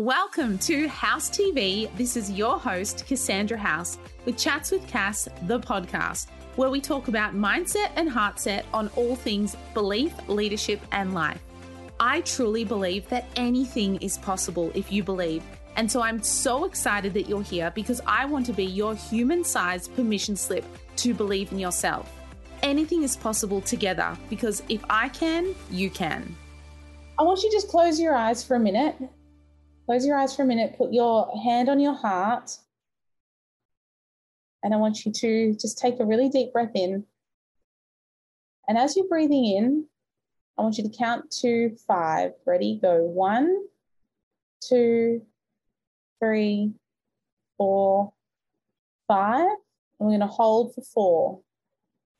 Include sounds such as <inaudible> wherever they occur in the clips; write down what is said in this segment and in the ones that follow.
Welcome to House TV. This is your host, Cassandra House, with Chats with Cass, the podcast, where we talk about mindset and heartset on all things belief, leadership, and life. I truly believe that anything is possible if you believe. And so I'm so excited that you're here because I want to be your human sized permission slip to believe in yourself. Anything is possible together because if I can, you can. I want you to just close your eyes for a minute Close your eyes for a minute, put your hand on your heart. And I want you to just take a really deep breath in. And as you're breathing in, I want you to count to five. Ready? Go one, two, three, four, five. And we're going to hold for four,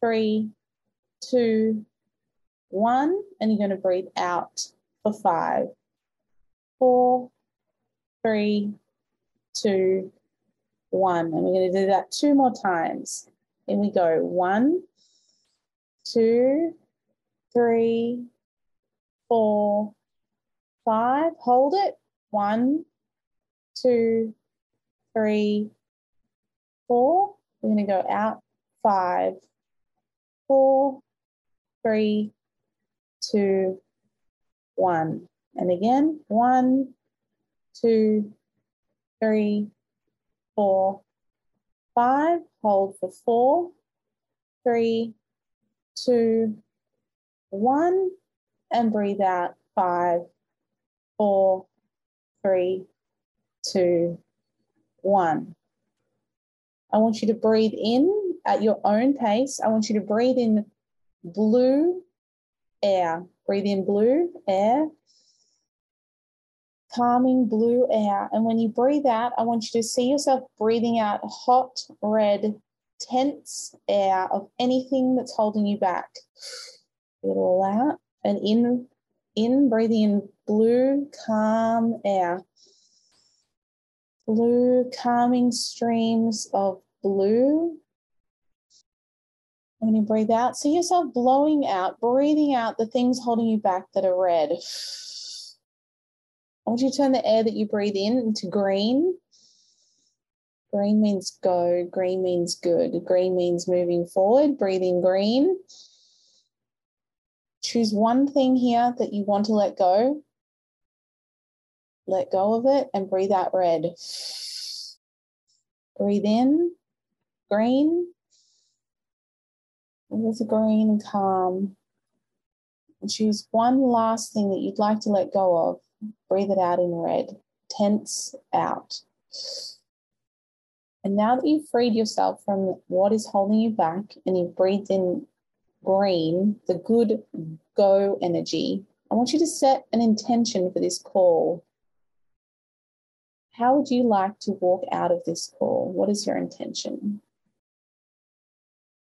three, two, one. And you're going to breathe out for five, four, three, two, one. And we're going to do that two more times. In we go one, two, three, four, five. Hold it. One, two, three, four. We're going to go out five, four, three, two, one. And again, one, two, three, four, five. Hold for four, three, two, one. And breathe out five, four, three, two, one. I want you to breathe in at your own pace. I want you to breathe in blue air. Breathe in blue air calming blue air. And when you breathe out, I want you to see yourself breathing out hot, red, tense air of anything that's holding you back. it all out. And in, in breathing in blue, calm air. Blue, calming streams of blue. When you breathe out, see yourself blowing out, breathing out the things holding you back that are red. Want you to turn the air that you breathe in into green. Green means go, green means good, green means moving forward. breathing green. Choose one thing here that you want to let go. Let go of it and breathe out red. Breathe in green. With green calm. And choose one last thing that you'd like to let go of. Breathe it out in red. Tense out. And now that you've freed yourself from what is holding you back and you've breathed in green, the good go energy, I want you to set an intention for this call. How would you like to walk out of this call? What is your intention?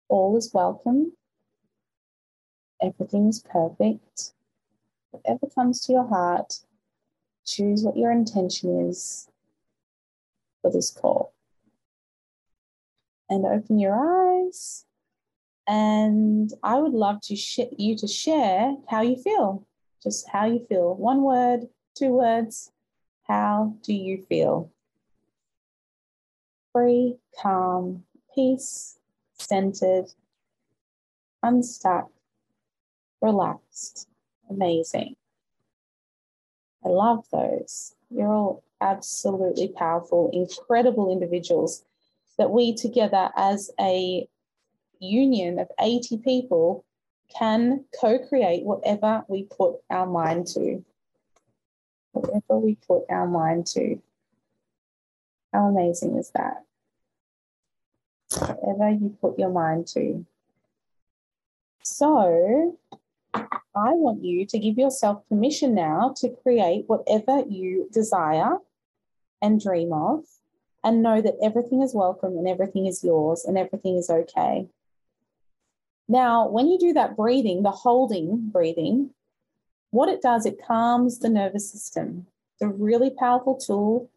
All is welcome. Everything is perfect. Whatever comes to your heart, choose what your intention is for this call. And open your eyes. And I would love to sh- you to share how you feel. Just how you feel. One word, two words. How do you feel? Free, calm, peace, centered, unstuck, relaxed, amazing. I love those. You're all absolutely powerful, incredible individuals that we together as a union of 80 people can co create whatever we put our mind to. Whatever we put our mind to. How amazing is that? Whatever you put your mind to. So, I want you to give yourself permission now to create whatever you desire and dream of, and know that everything is welcome and everything is yours and everything is okay. Now, when you do that breathing, the holding breathing, what it does, it calms the nervous system. It's a really powerful tool.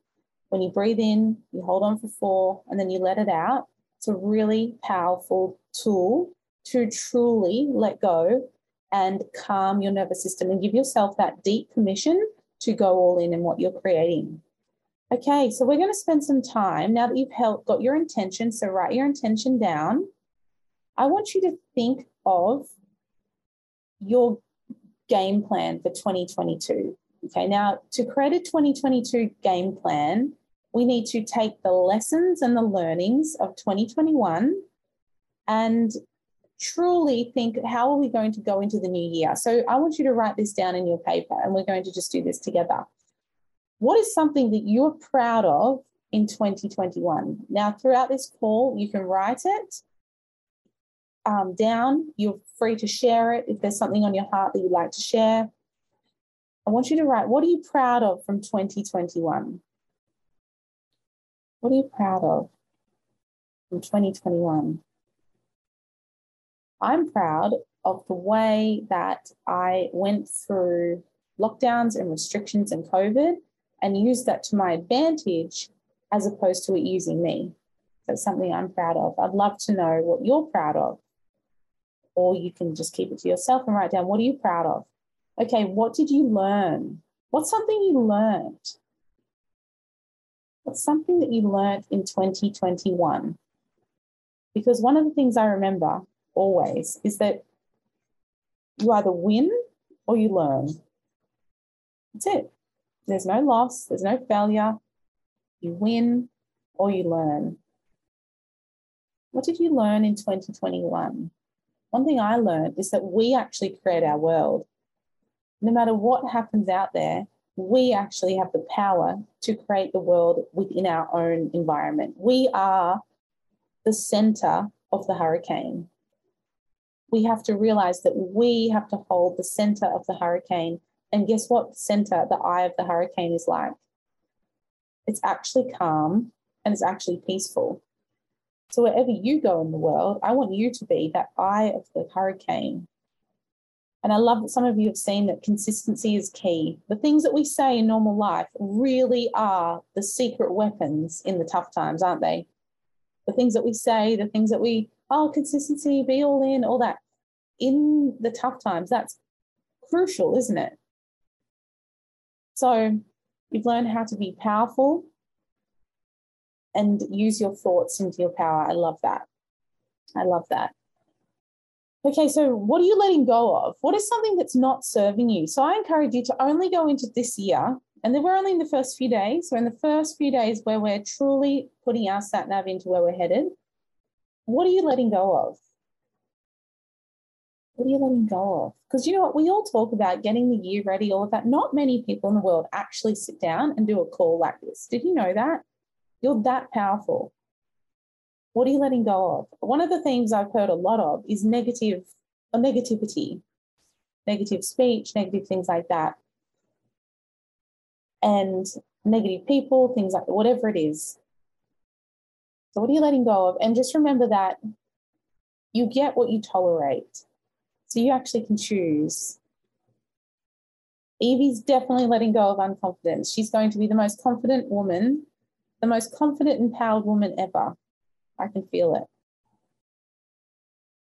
When you breathe in, you hold on for four, and then you let it out. It's a really powerful tool to truly let go and calm your nervous system and give yourself that deep permission to go all in in what you're creating. Okay, so we're going to spend some time now that you've helped, got your intention. So write your intention down. I want you to think of your game plan for 2022. Okay, now to create a 2022 game plan, we need to take the lessons and the learnings of 2021 and truly think how are we going to go into the new year? So I want you to write this down in your paper and we're going to just do this together. What is something that you're proud of in 2021? Now, throughout this call, you can write it um, down. You're free to share it if there's something on your heart that you'd like to share. I want you to write, what are you proud of from 2021? What are you proud of from 2021? I'm proud of the way that I went through lockdowns and restrictions and COVID and used that to my advantage as opposed to it using me. That's something I'm proud of. I'd love to know what you're proud of. Or you can just keep it to yourself and write down what are you proud of? Okay, what did you learn? What's something you learned? What's something that you learned in 2021? Because one of the things I remember always is that you either win or you learn. That's it. There's no loss, there's no failure. You win or you learn. What did you learn in 2021? One thing I learned is that we actually create our world no matter what happens out there, we actually have the power to create the world within our own environment. We are the center of the hurricane. We have to realize that we have to hold the center of the hurricane. And guess what? Center, the eye of the hurricane is like? It's actually calm and it's actually peaceful. So, wherever you go in the world, I want you to be that eye of the hurricane and I love that some of you have seen that consistency is key. The things that we say in normal life really are the secret weapons in the tough times, aren't they? The things that we say, the things that we, oh, consistency, be all in, all that. In the tough times, that's crucial, isn't it? So you've learned how to be powerful and use your thoughts into your power. I love that. I love that. Okay, so what are you letting go of? What is something that's not serving you? So I encourage you to only go into this year, and then we're only in the first few days. So in the first few days where we're truly putting our sat nav into where we're headed, what are you letting go of? What are you letting go of? Because you know what? We all talk about getting the year ready, all of that. Not many people in the world actually sit down and do a call like this. Did you know that? You're that powerful. What are you letting go of? One of the things I've heard a lot of is negative or negativity, negative speech, negative things like that. And negative people, things like whatever it is. So, what are you letting go of? And just remember that you get what you tolerate. So, you actually can choose. Evie's definitely letting go of unconfidence. She's going to be the most confident woman, the most confident, empowered woman ever. I can feel it.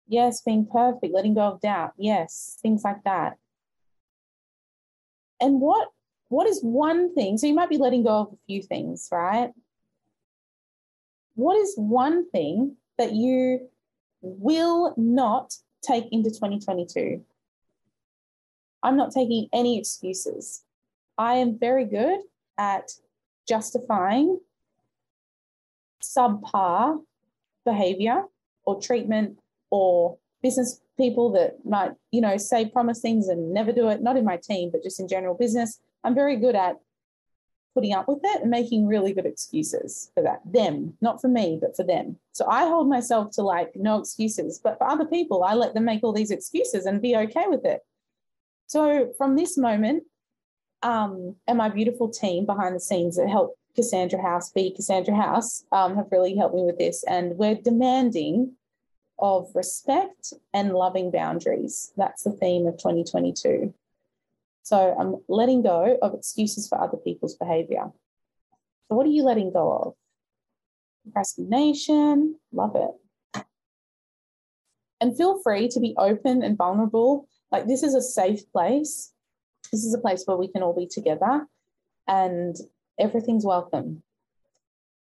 Yes, being perfect, letting go of doubt. Yes, things like that. And what what is one thing? So you might be letting go of a few things, right? What is one thing that you will not take into 2022? I'm not taking any excuses. I am very good at justifying subpar behavior or treatment or business people that might, you know, say promise things and never do it, not in my team, but just in general business. I'm very good at putting up with it and making really good excuses for that. Them, not for me, but for them. So I hold myself to like no excuses, but for other people, I let them make all these excuses and be okay with it. So from this moment, um, and my beautiful team behind the scenes that help Cassandra House, be Cassandra House, um, have really helped me with this. And we're demanding of respect and loving boundaries. That's the theme of 2022. So I'm letting go of excuses for other people's behavior. So, what are you letting go of? Procrastination, love it. And feel free to be open and vulnerable. Like, this is a safe place. This is a place where we can all be together and everything's welcome.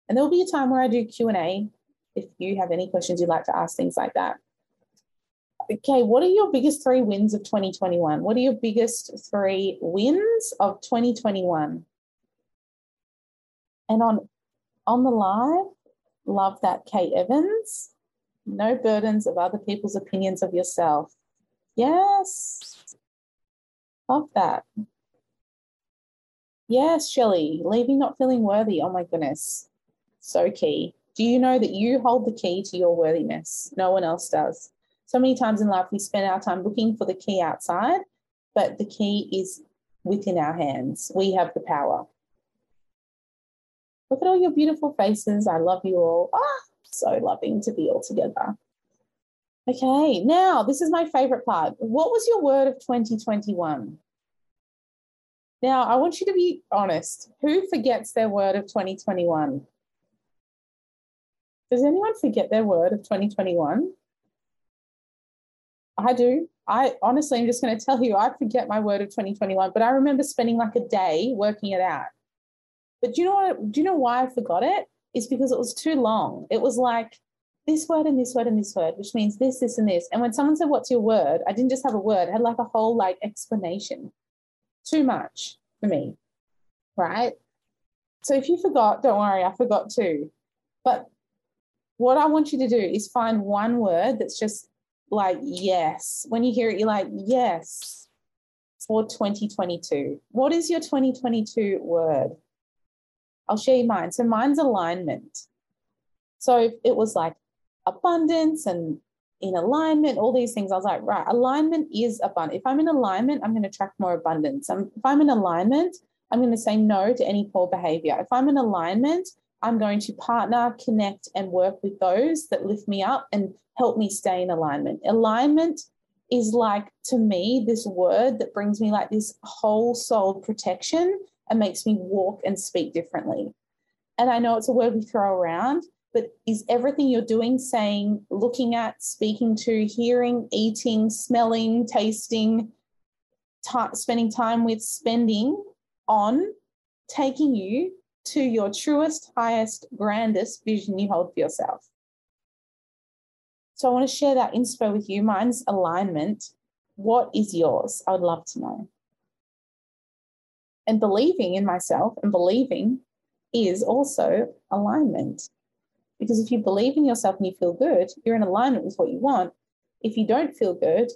And there'll be a time where I do Q&A if you have any questions you'd like to ask, things like that. Okay, what are your biggest three wins of 2021? What are your biggest three wins of 2021? And on on the live, love that Kate Evans. No burdens of other people's opinions of yourself. Yes. Love that. Yes, Shelley, leaving not feeling worthy. Oh my goodness. So key. Do you know that you hold the key to your worthiness? No one else does. So many times in life, we spend our time looking for the key outside, but the key is within our hands. We have the power. Look at all your beautiful faces. I love you all. Ah, so loving to be all together. Okay, now this is my favorite part. What was your word of 2021? Now, I want you to be honest. Who forgets their word of 2021? Does anyone forget their word of 2021? I do. I honestly, I'm just going to tell you, I forget my word of 2021, but I remember spending like a day working it out. But do you know what? Do you know why I forgot it? It's because it was too long. It was like this word and this word and this word, which means this, this, and this. And when someone said, "What's your word?" I didn't just have a word; I had like a whole like explanation. Too much for me, right? So if you forgot, don't worry, I forgot too. But what I want you to do is find one word that's just like yes. When you hear it, you're like yes for 2022. What is your 2022 word? I'll share you mine. So mine's alignment. So it was like abundance and in alignment, all these things. I was like, right, alignment is abundant. If I'm in alignment, I'm going to attract more abundance. If I'm in alignment, I'm going to say no to any poor behavior. If I'm in alignment, I'm going to partner, connect, and work with those that lift me up and help me stay in alignment. Alignment is like, to me, this word that brings me like this whole soul protection and makes me walk and speak differently. And I know it's a word we throw around, but is everything you're doing, saying, looking at, speaking to, hearing, eating, smelling, tasting, t- spending time with, spending on taking you to your truest, highest, grandest vision you hold for yourself? So I want to share that inspo with you. Mine's alignment. What is yours? I would love to know and believing in myself and believing is also alignment. Because if you believe in yourself and you feel good, you're in alignment with what you want. If you don't feel good,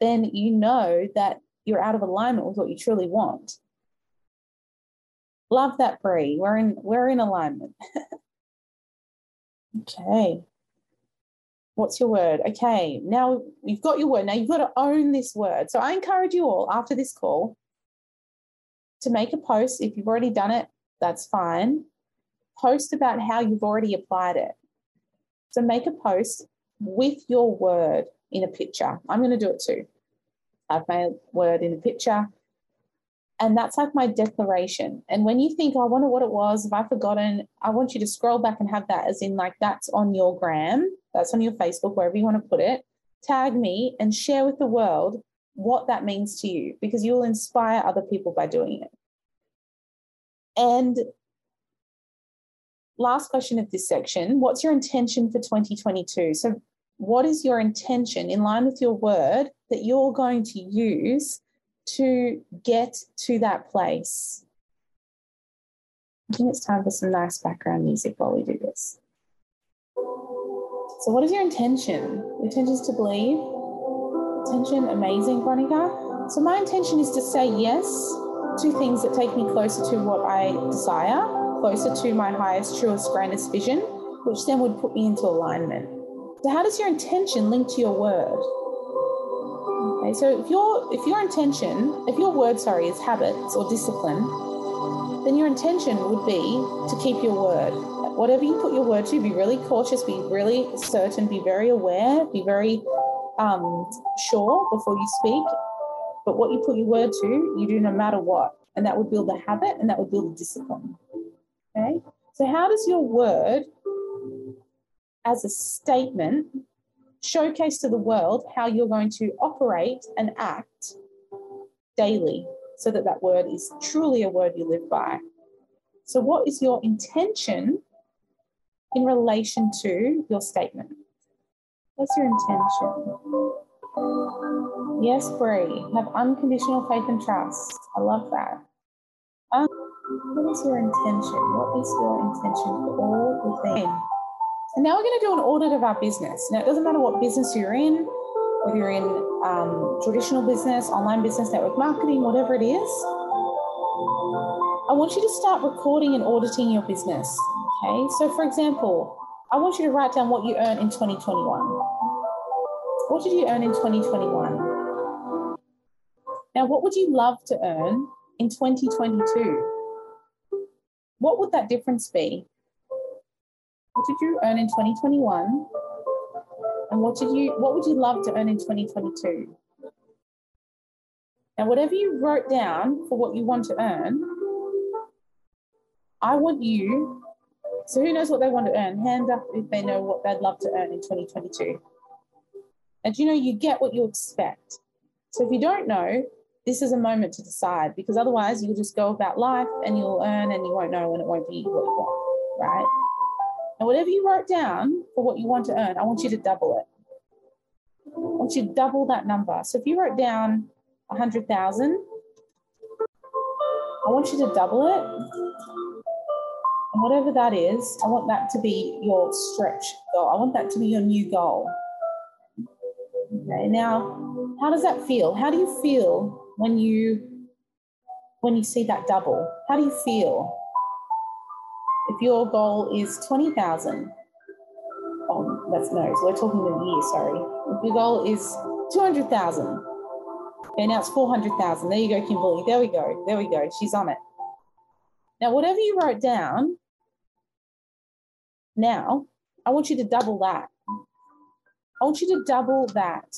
then you know that you're out of alignment with what you truly want. Love that, Brie. We're in we're in alignment. <laughs> okay. What's your word? Okay, now you've got your word. Now you've got to own this word. So I encourage you all after this call to make a post. If you've already done it, that's fine. Post about how you've already applied it. So make a post with your word in a picture. I'm going to do it too. I've made word in a picture. And that's like my declaration. And when you think, oh, I wonder what it was, have I forgotten? I want you to scroll back and have that as in like that's on your gram, that's on your Facebook, wherever you want to put it. Tag me and share with the world what that means to you because you will inspire other people by doing it. And last question of this section what's your intention for 2022? So, what is your intention in line with your word that you're going to use to get to that place? I think it's time for some nice background music while we do this. So, what is your intention? Your intention is to believe, intention, amazing, Veronica. So my intention is to say yes to things that take me closer to what I desire, closer to my highest, truest, grandest vision, which then would put me into alignment. So how does your intention link to your word? So if your if your intention, if your word, sorry, is habits or discipline, then your intention would be to keep your word. Whatever you put your word to, be really cautious, be really certain, be very aware, be very um, sure before you speak, but what you put your word to, you do no matter what. And that would build a habit and that would build a discipline. Okay. So, how does your word as a statement showcase to the world how you're going to operate and act daily? so that that word is truly a word you live by. So, what is your intention in relation to your statement? What's your intention? Yes, Brie, have unconditional faith and trust. I love that. Um, what is your intention? What is your intention for all things? And now we're going to do an audit of our business. Now, it doesn't matter what business you're in, whether you're in um, traditional business, online business, network marketing, whatever it is. I want you to start recording and auditing your business. Okay, so for example, I want you to write down what you earned in 2021. What did you earn in 2021? Now, what would you love to earn in 2022? What would that difference be? What did you earn in 2021? And what did you what would you love to earn in 2022? Now, whatever you wrote down for what you want to earn, I want you. So, who knows what they want to earn? Hand up if they know what they'd love to earn in 2022. And you know, you get what you expect. So, if you don't know, this is a moment to decide because otherwise you'll just go about life and you'll earn and you won't know and it won't be what you want, right? And whatever you wrote down for what you want to earn, I want you to double it. I want you to double that number. So if you wrote down 100,000, I want you to double it. And whatever that is, I want that to be your stretch goal. I want that to be your new goal. Okay, now, how does that feel? How do you feel when you when you see that double? How do you feel? If your goal is 20,000, oh, um, that's no, so we're talking in a year, sorry. If your goal is 200,000, okay, now it's 400,000. There you go, Kimberly. There we go. There we go. She's on it. Now, whatever you wrote down, now I want you to double that. I want you to double that.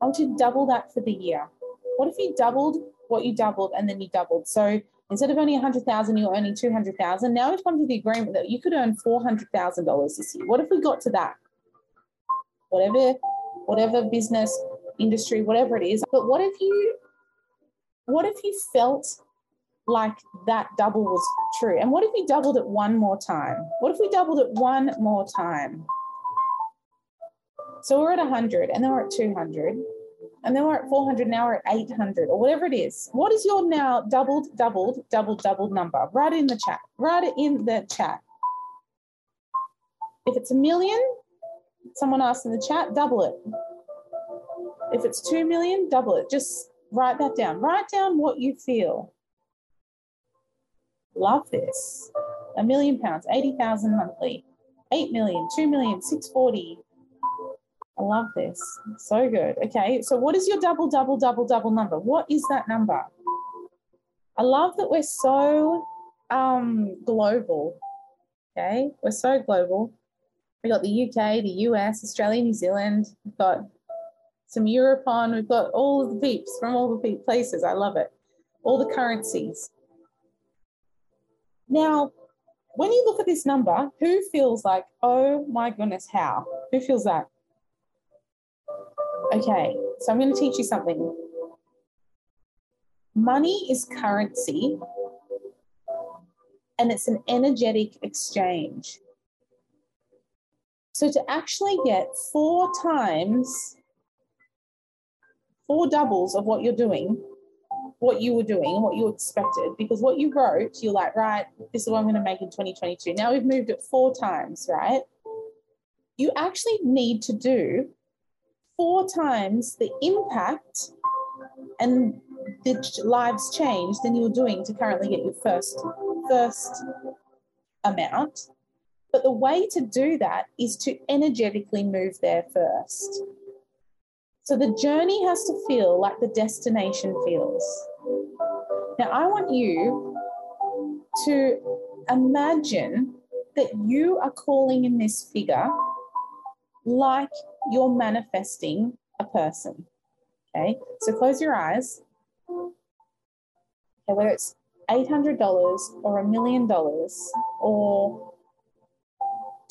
I want you to double that for the year. What if you doubled what you doubled and then you doubled? So instead of earning 100,000, you're earning 200,000. Now we've come to the agreement that you could earn $400,000 this year. What if we got to that? Whatever, whatever business, industry, whatever it is. But what if you, what if you felt like that double was true? And what if you doubled it one more time? What if we doubled it one more time? So we're at 100 and then we're at 200 and then we're at 400 now we're at 800 or whatever it is. What is your now doubled doubled doubled doubled number? Write it in the chat. Write it in the chat. If it's a million someone asked in the chat double it. If it's 2 million double it. Just write that down. Write down what you feel. Love this. A million pounds 80,000 monthly. 8 million 2 million 640 I love this. So good. Okay, so what is your double, double, double, double number? What is that number? I love that we're so um, global. Okay, we're so global. We got the UK, the US, Australia, New Zealand. We've got some Europe on. We've got all the peeps from all the places. I love it. All the currencies. Now, when you look at this number, who feels like, oh my goodness, how? Who feels that? Okay, so I'm going to teach you something. Money is currency and it's an energetic exchange. So to actually get four times, four doubles of what you're doing, what you were doing, what you expected, because what you wrote, you're like, right, this is what I'm going to make in 2022. Now we've moved it four times, right? You actually need to do four times the impact and the lives change than you're doing to currently get your first first amount. But the way to do that is to energetically move there first. So the journey has to feel like the destination feels. Now, I want you to imagine that you are calling in this figure like you're manifesting a person. Okay, so close your eyes. Okay, whether it's $800 or a million dollars or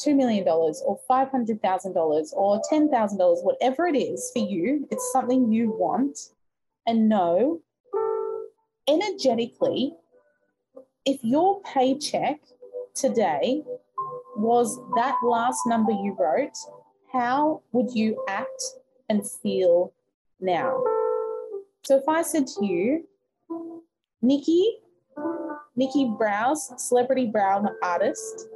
$2 million or $500,000 or $10,000, whatever it is for you, it's something you want and know energetically, if your paycheck today was that last number you wrote, how would you act and feel now? So if I said to you, Nikki, Nikki Browse, celebrity brow artist,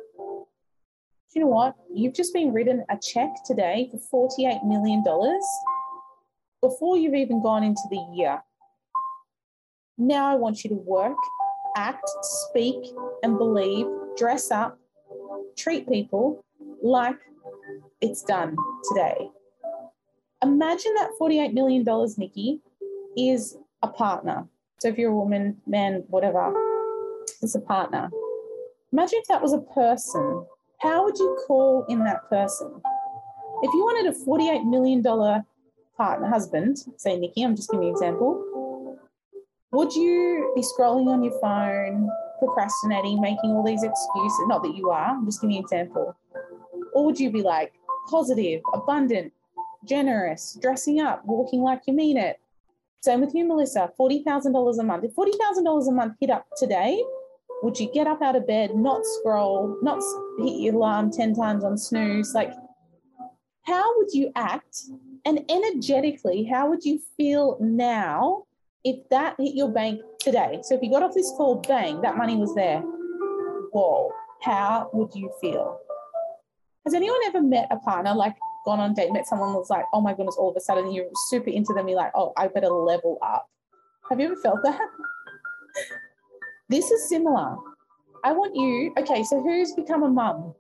you know what? You've just been written a check today for $48 million before you've even gone into the year. Now I want you to work, act, speak, and believe, dress up, treat people like it's done today. Imagine that $48 million, Nikki, is a partner. So if you're a woman, man, whatever, it's a partner. Imagine if that was a person. How would you call in that person? If you wanted a $48 million partner, husband, say Nikki, I'm just giving you an example, would you be scrolling on your phone, procrastinating, making all these excuses? Not that you are, I'm just giving you an example. Or would you be like positive, abundant, generous, dressing up, walking like you mean it? Same with you, Melissa, $40,000 a month. If $40,000 a month hit up today, would you get up out of bed, not scroll, not hit your alarm 10 times on snooze? Like, how would you act? And energetically, how would you feel now if that hit your bank today? So if you got off this call, bang, that money was there. Whoa, how would you feel? Has anyone ever met a partner, like gone on date, met someone was like, oh my goodness, all of a sudden you're super into them, you're like, oh, I better level up. Have you ever felt that? <laughs> this is similar. I want you, okay, so who's become a mum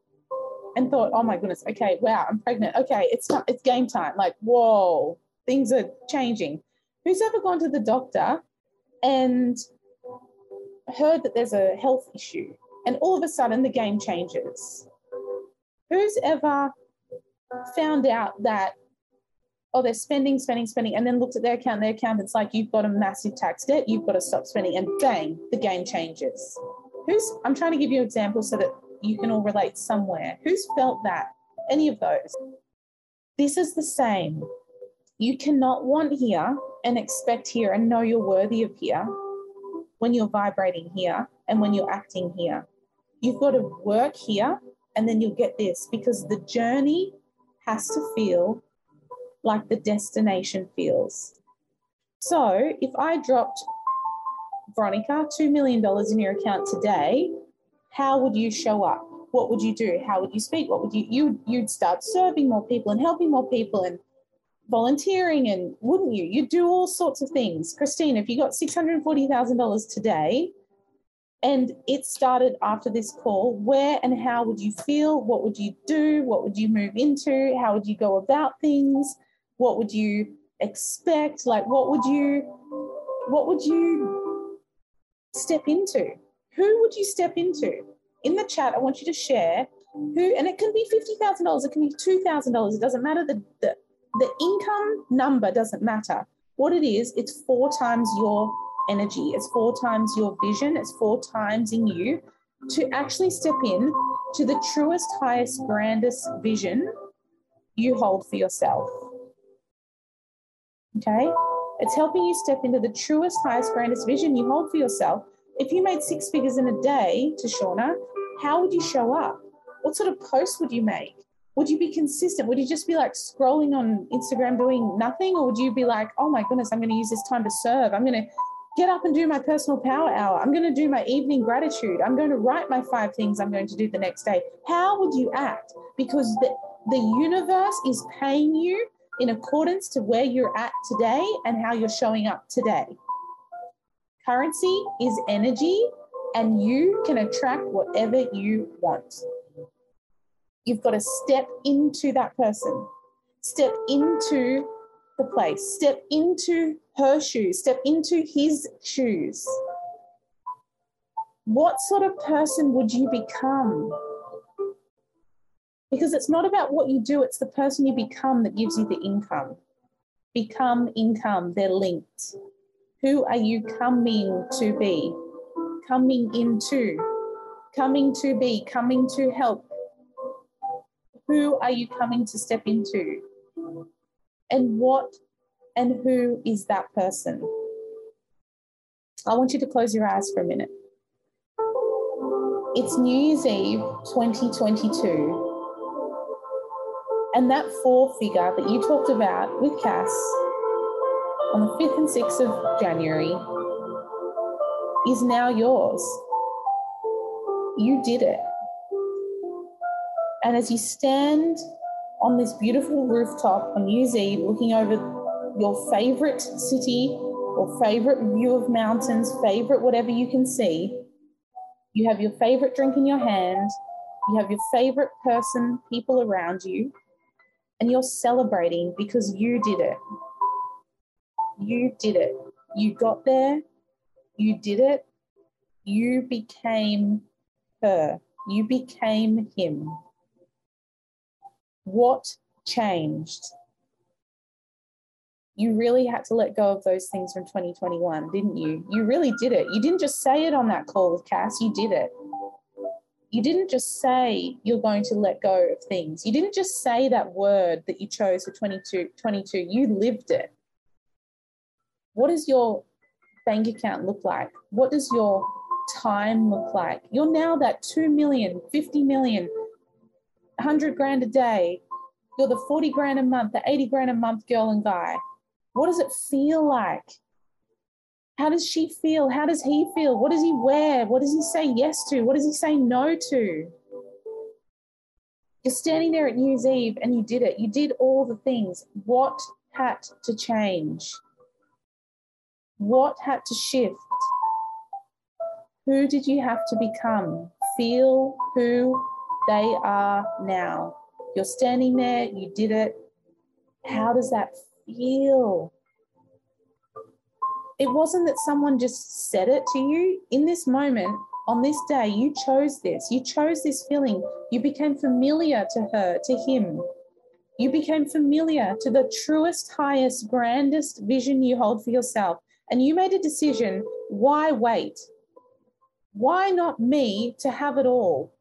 and thought, oh my goodness, okay, wow, I'm pregnant. Okay, it's time, it's game time. Like, whoa, things are changing. Who's ever gone to the doctor and heard that there's a health issue and all of a sudden the game changes? Who's ever found out that oh they're spending spending spending and then looked at their account their account it's like you've got a massive tax debt you've got to stop spending and bang the game changes. Who's i'm trying to give you examples so that you can all relate somewhere. Who's felt that? Any of those? This is the same. You cannot want here and expect here and know you're worthy of here when you're vibrating here and when you're acting here. You've got to work here and then you'll get this because the journey has to feel like the destination feels. So if I dropped, Veronica, $2 million in your account today, how would you show up? What would you do? How would you speak? What would you, you you'd start serving more people and helping more people and volunteering and wouldn't you? You'd do all sorts of things. Christine, if you got $640,000 today, and it started after this call. Where and how would you feel? What would you do? What would you move into? How would you go about things? What would you expect? Like what would you what would you step into? Who would you step into? In the chat, I want you to share who, and it can be $50,000, it can be $2,000, it doesn't matter. The, the, the income number doesn't matter. What it is, it's four times your energy. It's four times your vision. It's four times in you to actually step in to the truest, highest, grandest vision you hold for yourself. Okay? It's helping you step into the truest, highest, grandest vision you hold for yourself. If you made six figures in a day to Shauna, how would you show up? What sort of post would you make? Would you be consistent? Would you just be like scrolling on Instagram doing nothing? Or would you be like, oh my goodness, I'm going to use this time to serve? I'm going to get up and do my personal power hour. I'm going to do my evening gratitude. I'm going to write my five things I'm going to do the next day. How would you act? Because the, the universe is paying you in accordance to where you're at today and how you're showing up today. Currency is energy, and you can attract whatever you want. You've got to step into that person, step into the place, step into her shoes, step into his shoes. What sort of person would you become? Because it's not about what you do, it's the person you become that gives you the income. Become income, they're linked. Who are you coming to be? Coming into, coming to be, coming to help. Who are you coming to step into? And what and who is that person? I want you to close your eyes for a minute. It's New Year's Eve 2022. And that four figure that you talked about with Cass on the 5th and 6th of January is now yours. You did it. And as you stand on this beautiful rooftop on New Year's Eve, looking over your favorite city or favorite view of mountains, favorite whatever you can see, you have your favorite drink in your hand, you have your favorite person, people around you, and you're celebrating because you did it. You did it. You got there, you did it, you became her, you became him. What changed? You really had to let go of those things from 2021, didn't you? You really did it. You didn't just say it on that call with Cass, you did it. You didn't just say you're going to let go of things. You didn't just say that word that you chose for 22, 22. You lived it. What does your bank account look like? What does your time look like? You're now that 2 million, 50 million, 100 grand a day. You're the 40 grand a month, the 80 grand a month girl and guy. What does it feel like? How does she feel? How does he feel? What does he wear? What does he say yes to? What does he say no to? You're standing there at New Year's Eve and you did it. You did all the things. What had to change? What had to shift? Who did you have to become? Feel who they are now. You're standing there, you did it. How does that feel? It wasn't that someone just said it to you. In this moment, on this day, you chose this. You chose this feeling. You became familiar to her, to him. You became familiar to the truest, highest, grandest vision you hold for yourself. And you made a decision why wait? Why not me to have it all?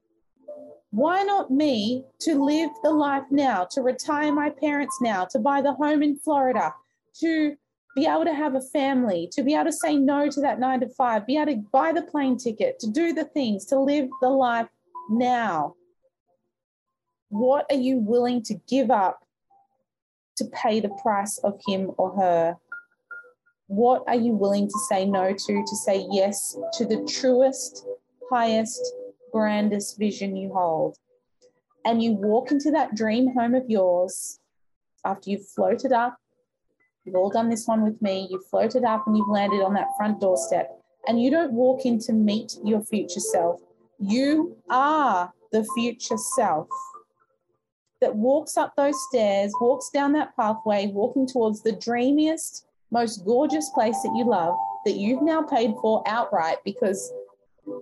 Why not me to live the life now, to retire my parents now, to buy the home in Florida, to be able to have a family, to be able to say no to that nine to five, be able to buy the plane ticket, to do the things, to live the life now? What are you willing to give up to pay the price of him or her? What are you willing to say no to, to say yes to the truest, highest, grandest vision you hold. And you walk into that dream home of yours after you've floated up. You've all done this one with me. You've floated up and you've landed on that front doorstep. And you don't walk in to meet your future self. You are the future self that walks up those stairs, walks down that pathway, walking towards the dreamiest, most gorgeous place that you love, that you've now paid for outright because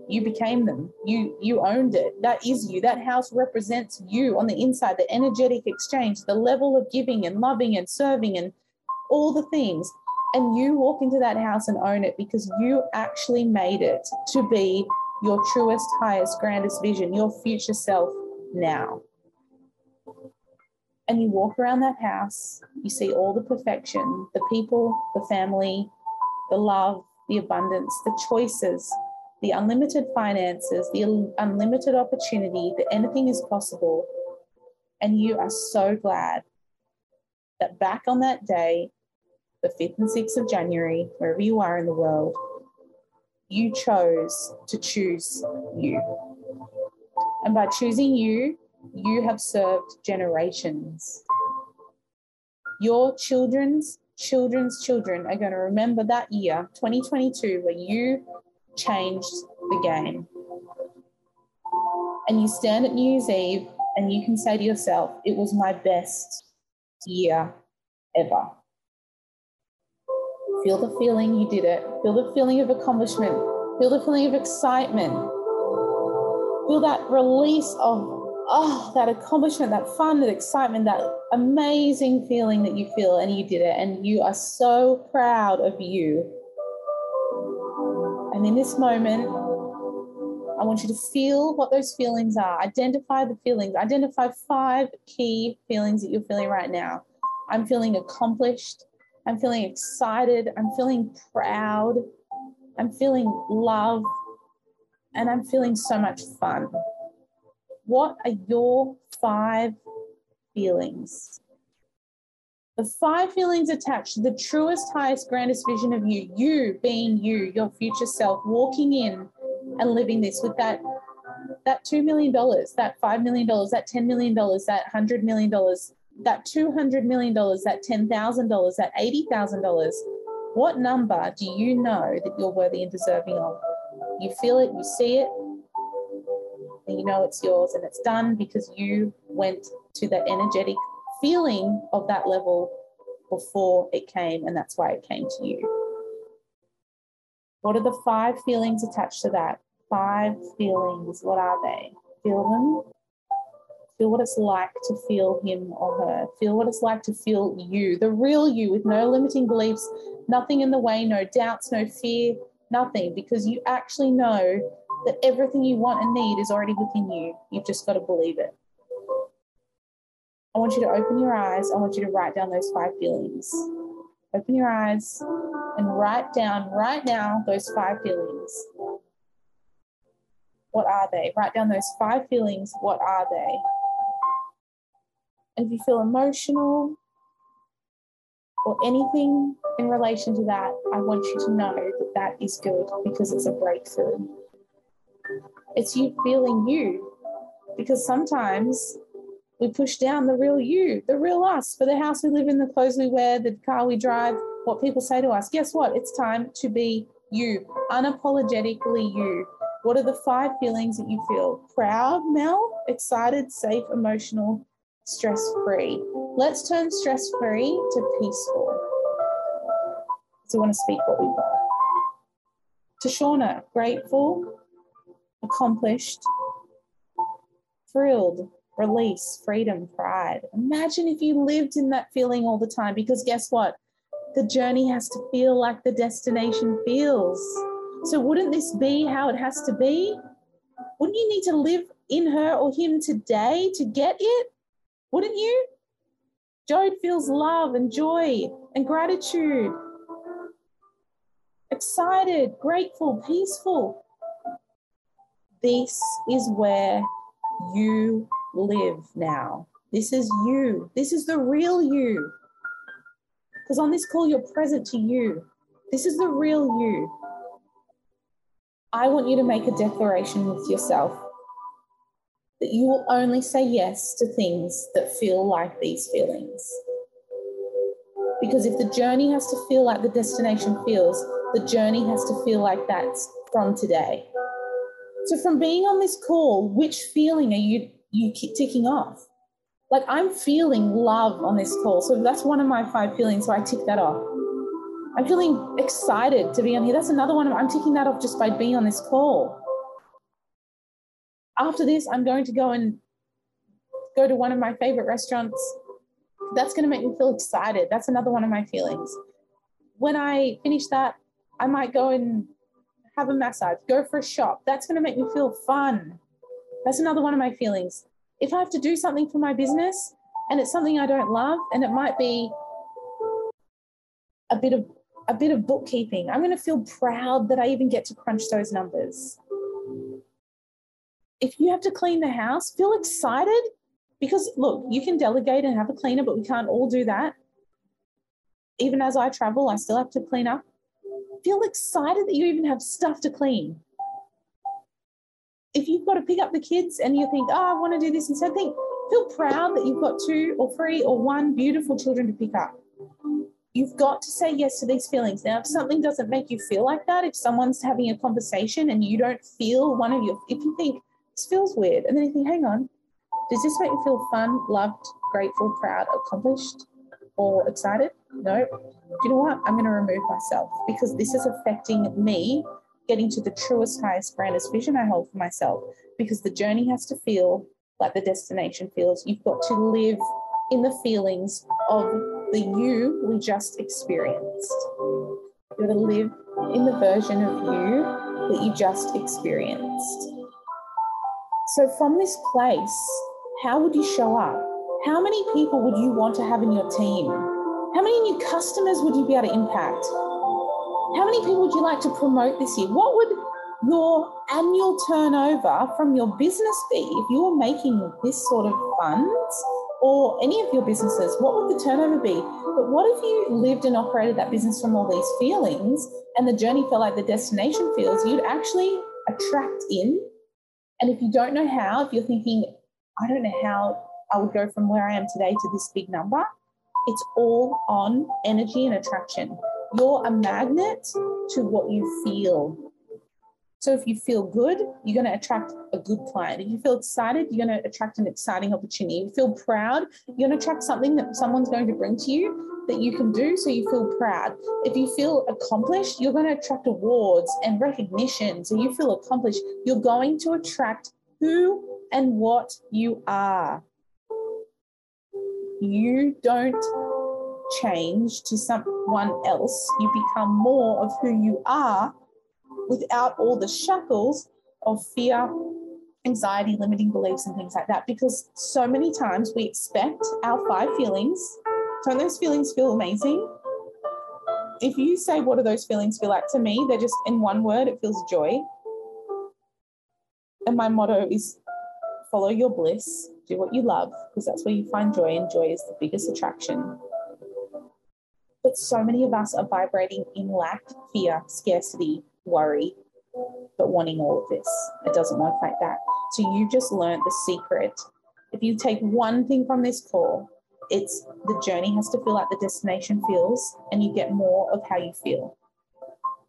you became them. You you owned it. That is you. That house represents you on the inside the energetic exchange the level of giving and loving and serving and all the things. And you walk into that house and own it because you actually made it to be your truest highest grandest vision your future self now. And you walk around that house. You see all the perfection the people the family the love the abundance the choices the unlimited finances, the unlimited opportunity, that anything is possible. And you are so glad that back on that day, the 5th and 6th of January, wherever you are in the world, you chose to choose you. And by choosing you, you have served generations. Your children's children's children are going to remember that year, 2022, where you changed the game. And you stand at New Year's Eve and you can say to yourself, it was my best year ever. Feel the feeling you did it. Feel the feeling of accomplishment. Feel the feeling of excitement. Feel that release of, oh, that accomplishment, that fun, that excitement, that amazing feeling that you feel, and you did it. And you are so proud of you and in this moment, I want you to feel what those feelings are. Identify the feelings. Identify five key feelings that you're feeling right now. I'm feeling accomplished. I'm feeling excited. I'm feeling proud. I'm feeling love, and I'm feeling so much fun. What are your five feelings? The five feelings attached to the truest, highest, grandest vision of you, you being you, your future self, walking in and living this with that that $2 million, that $5 million, that $10 million, that $100 million, that $200 million, that $10,000, that $80,000. What number do you know that you're worthy and deserving of? You feel it, you see it, and you know it's yours and it's done because you went to that energetic feeling of that level before it came, and that's why it came to you. What are the five feelings attached to that? Five feelings. What are they? Feel them. Feel what it's like to feel him or her. Feel what it's like to feel you, the real you, with no limiting beliefs, nothing in the way, no doubts, no fear, nothing, because you actually know that everything you want and need is already within you. You've just got to believe it. I want you to open your eyes. I want you to write down those five feelings. Open your eyes and write down right now those five feelings. What are they? Write down those five feelings. What are they? If you feel emotional or anything in relation to that, I want you to know that that is good because it's a breakthrough. It's you feeling you. Because sometimes we push down the real you, the real us, for the house we live in, the clothes we wear, the car we drive, what people say to us. Guess what? It's time to be you, unapologetically you. What are the five feelings that you feel? Proud, Mel, excited, safe, emotional, stress free. Let's turn stress free to peaceful. So, we want to speak what we've got. To Shauna, grateful, accomplished, thrilled, release, freedom, pride. Imagine if you lived in that feeling all the time, because guess what? The journey has to feel like the destination feels. So, wouldn't this be how it has to be? Wouldn't you need to live in her or him today to get it? Wouldn't you? Jode feels love and joy and gratitude, excited, grateful, peaceful. This is where you live now. This is you. This is the real you. Because on this call, you're present to you. This is the real you. I want you to make a declaration with yourself that you will only say yes to things that feel like these feelings. Because if the journey has to feel like the destination feels, the journey has to feel like that's from today. So, from being on this call, which feeling are you you keep ticking off. Like I'm feeling love on this call. So that's one of my five feelings. So I tick that off. I'm feeling excited to be on here. That's another one. I'm ticking that off just by being on this call. After this, I'm going to go and go to one of my favorite restaurants. That's going to make me feel excited. That's another one of my feelings. When I finish that, I might go and have a massage, go for a shop. That's going to make me feel fun. That's another one of my feelings. If I have to do something for my business and it's something I don't love, and it might be a bit of a bit of bookkeeping, I'm going to feel proud that I even get to crunch those numbers. If you have to clean the house, feel excited because look, you can delegate and have a cleaner, but we can't all do that. Even as I travel, I still have to clean up. Feel excited that you even have stuff to clean if you've got to pick up the kids and you think, oh, I want to do this instead, think, feel proud that you've got two or three or one beautiful children to pick up. You've got to say yes to these feelings. Now, if something doesn't make you feel like that, if someone's having a conversation and you don't feel one of your, if you think this feels weird, and then you think, hang on, does this make me feel fun, loved, grateful, proud, accomplished, or excited? No. Do you know what? I'm going to remove myself because this is affecting me getting to the truest, highest, grandest vision I hold for myself because the journey has to feel like the destination feels. You've got to live in the feelings of the you we just experienced. You've got to live in the version of you that you just experienced. So, from this place, how would you show up? How many people would you want to have in your team? How many new customers would you be able to impact? How many people would you like to promote this year? What would your annual turnover from your business be if you were making this sort of funds or any of your businesses? What would the turnover be? But what if you lived and operated that business from all these feelings and the journey felt like the destination feels? You'd actually attract in. And if you don't know how, if you're thinking, I don't know how I would go from where I am today to this big number, it's all on energy and attraction. You're a magnet to what you feel. So if you feel good, you're going to attract a good client. If you feel excited, you're going to attract an exciting opportunity. If you feel proud, you're going to attract something that someone's going to bring to you that you can do so you feel proud. If you feel accomplished, you're going to attract awards and recognition. So you feel accomplished. You're going to attract who and what you are. You don't change to someone else, you become more of who you are without all the shackles of fear, anxiety, limiting beliefs, and things like that. Because so many times we expect our five feelings. Don't those feelings feel amazing? If you say, What do those feelings feel like to me? They're just in one word, it feels joy. And my motto is follow your bliss, do what you love, because that's where you find joy, and joy is the biggest attraction. But so many of us are vibrating in lack, fear, scarcity, worry, but wanting all of this. It doesn't work like that. So you just learned the secret. If you take one thing from this call, it's the journey has to feel like the destination feels, and you get more of how you feel.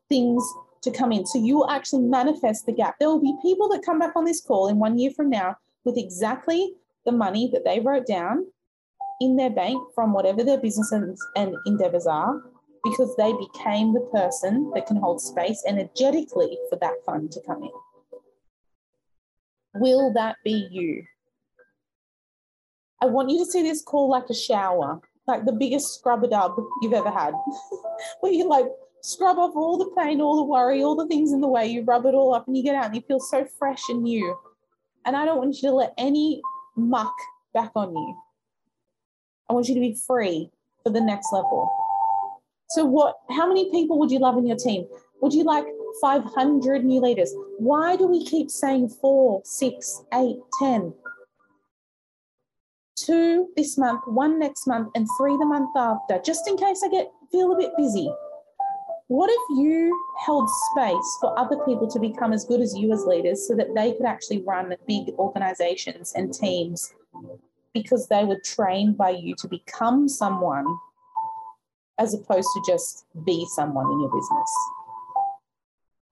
Things to come in. So you will actually manifest the gap. There will be people that come back on this call in one year from now with exactly the money that they wrote down in their bank from whatever their businesses and endeavors are because they became the person that can hold space energetically for that fund to come in. Will that be you? I want you to see this call like a shower, like the biggest scrub a dub you've ever had, <laughs> where you like scrub off all the pain, all the worry, all the things in the way, you rub it all up and you get out and you feel so fresh and new. And I don't want you to let any muck back on you. I want you to be free for the next level. So, what? How many people would you love in your team? Would you like 500 new leaders? Why do we keep saying four, six, eight, ten? Two this month, one next month, and three the month after, just in case I get feel a bit busy. What if you held space for other people to become as good as you as leaders so that they could actually run the big organizations and teams because they were trained by you to become someone as opposed to just be someone in your business?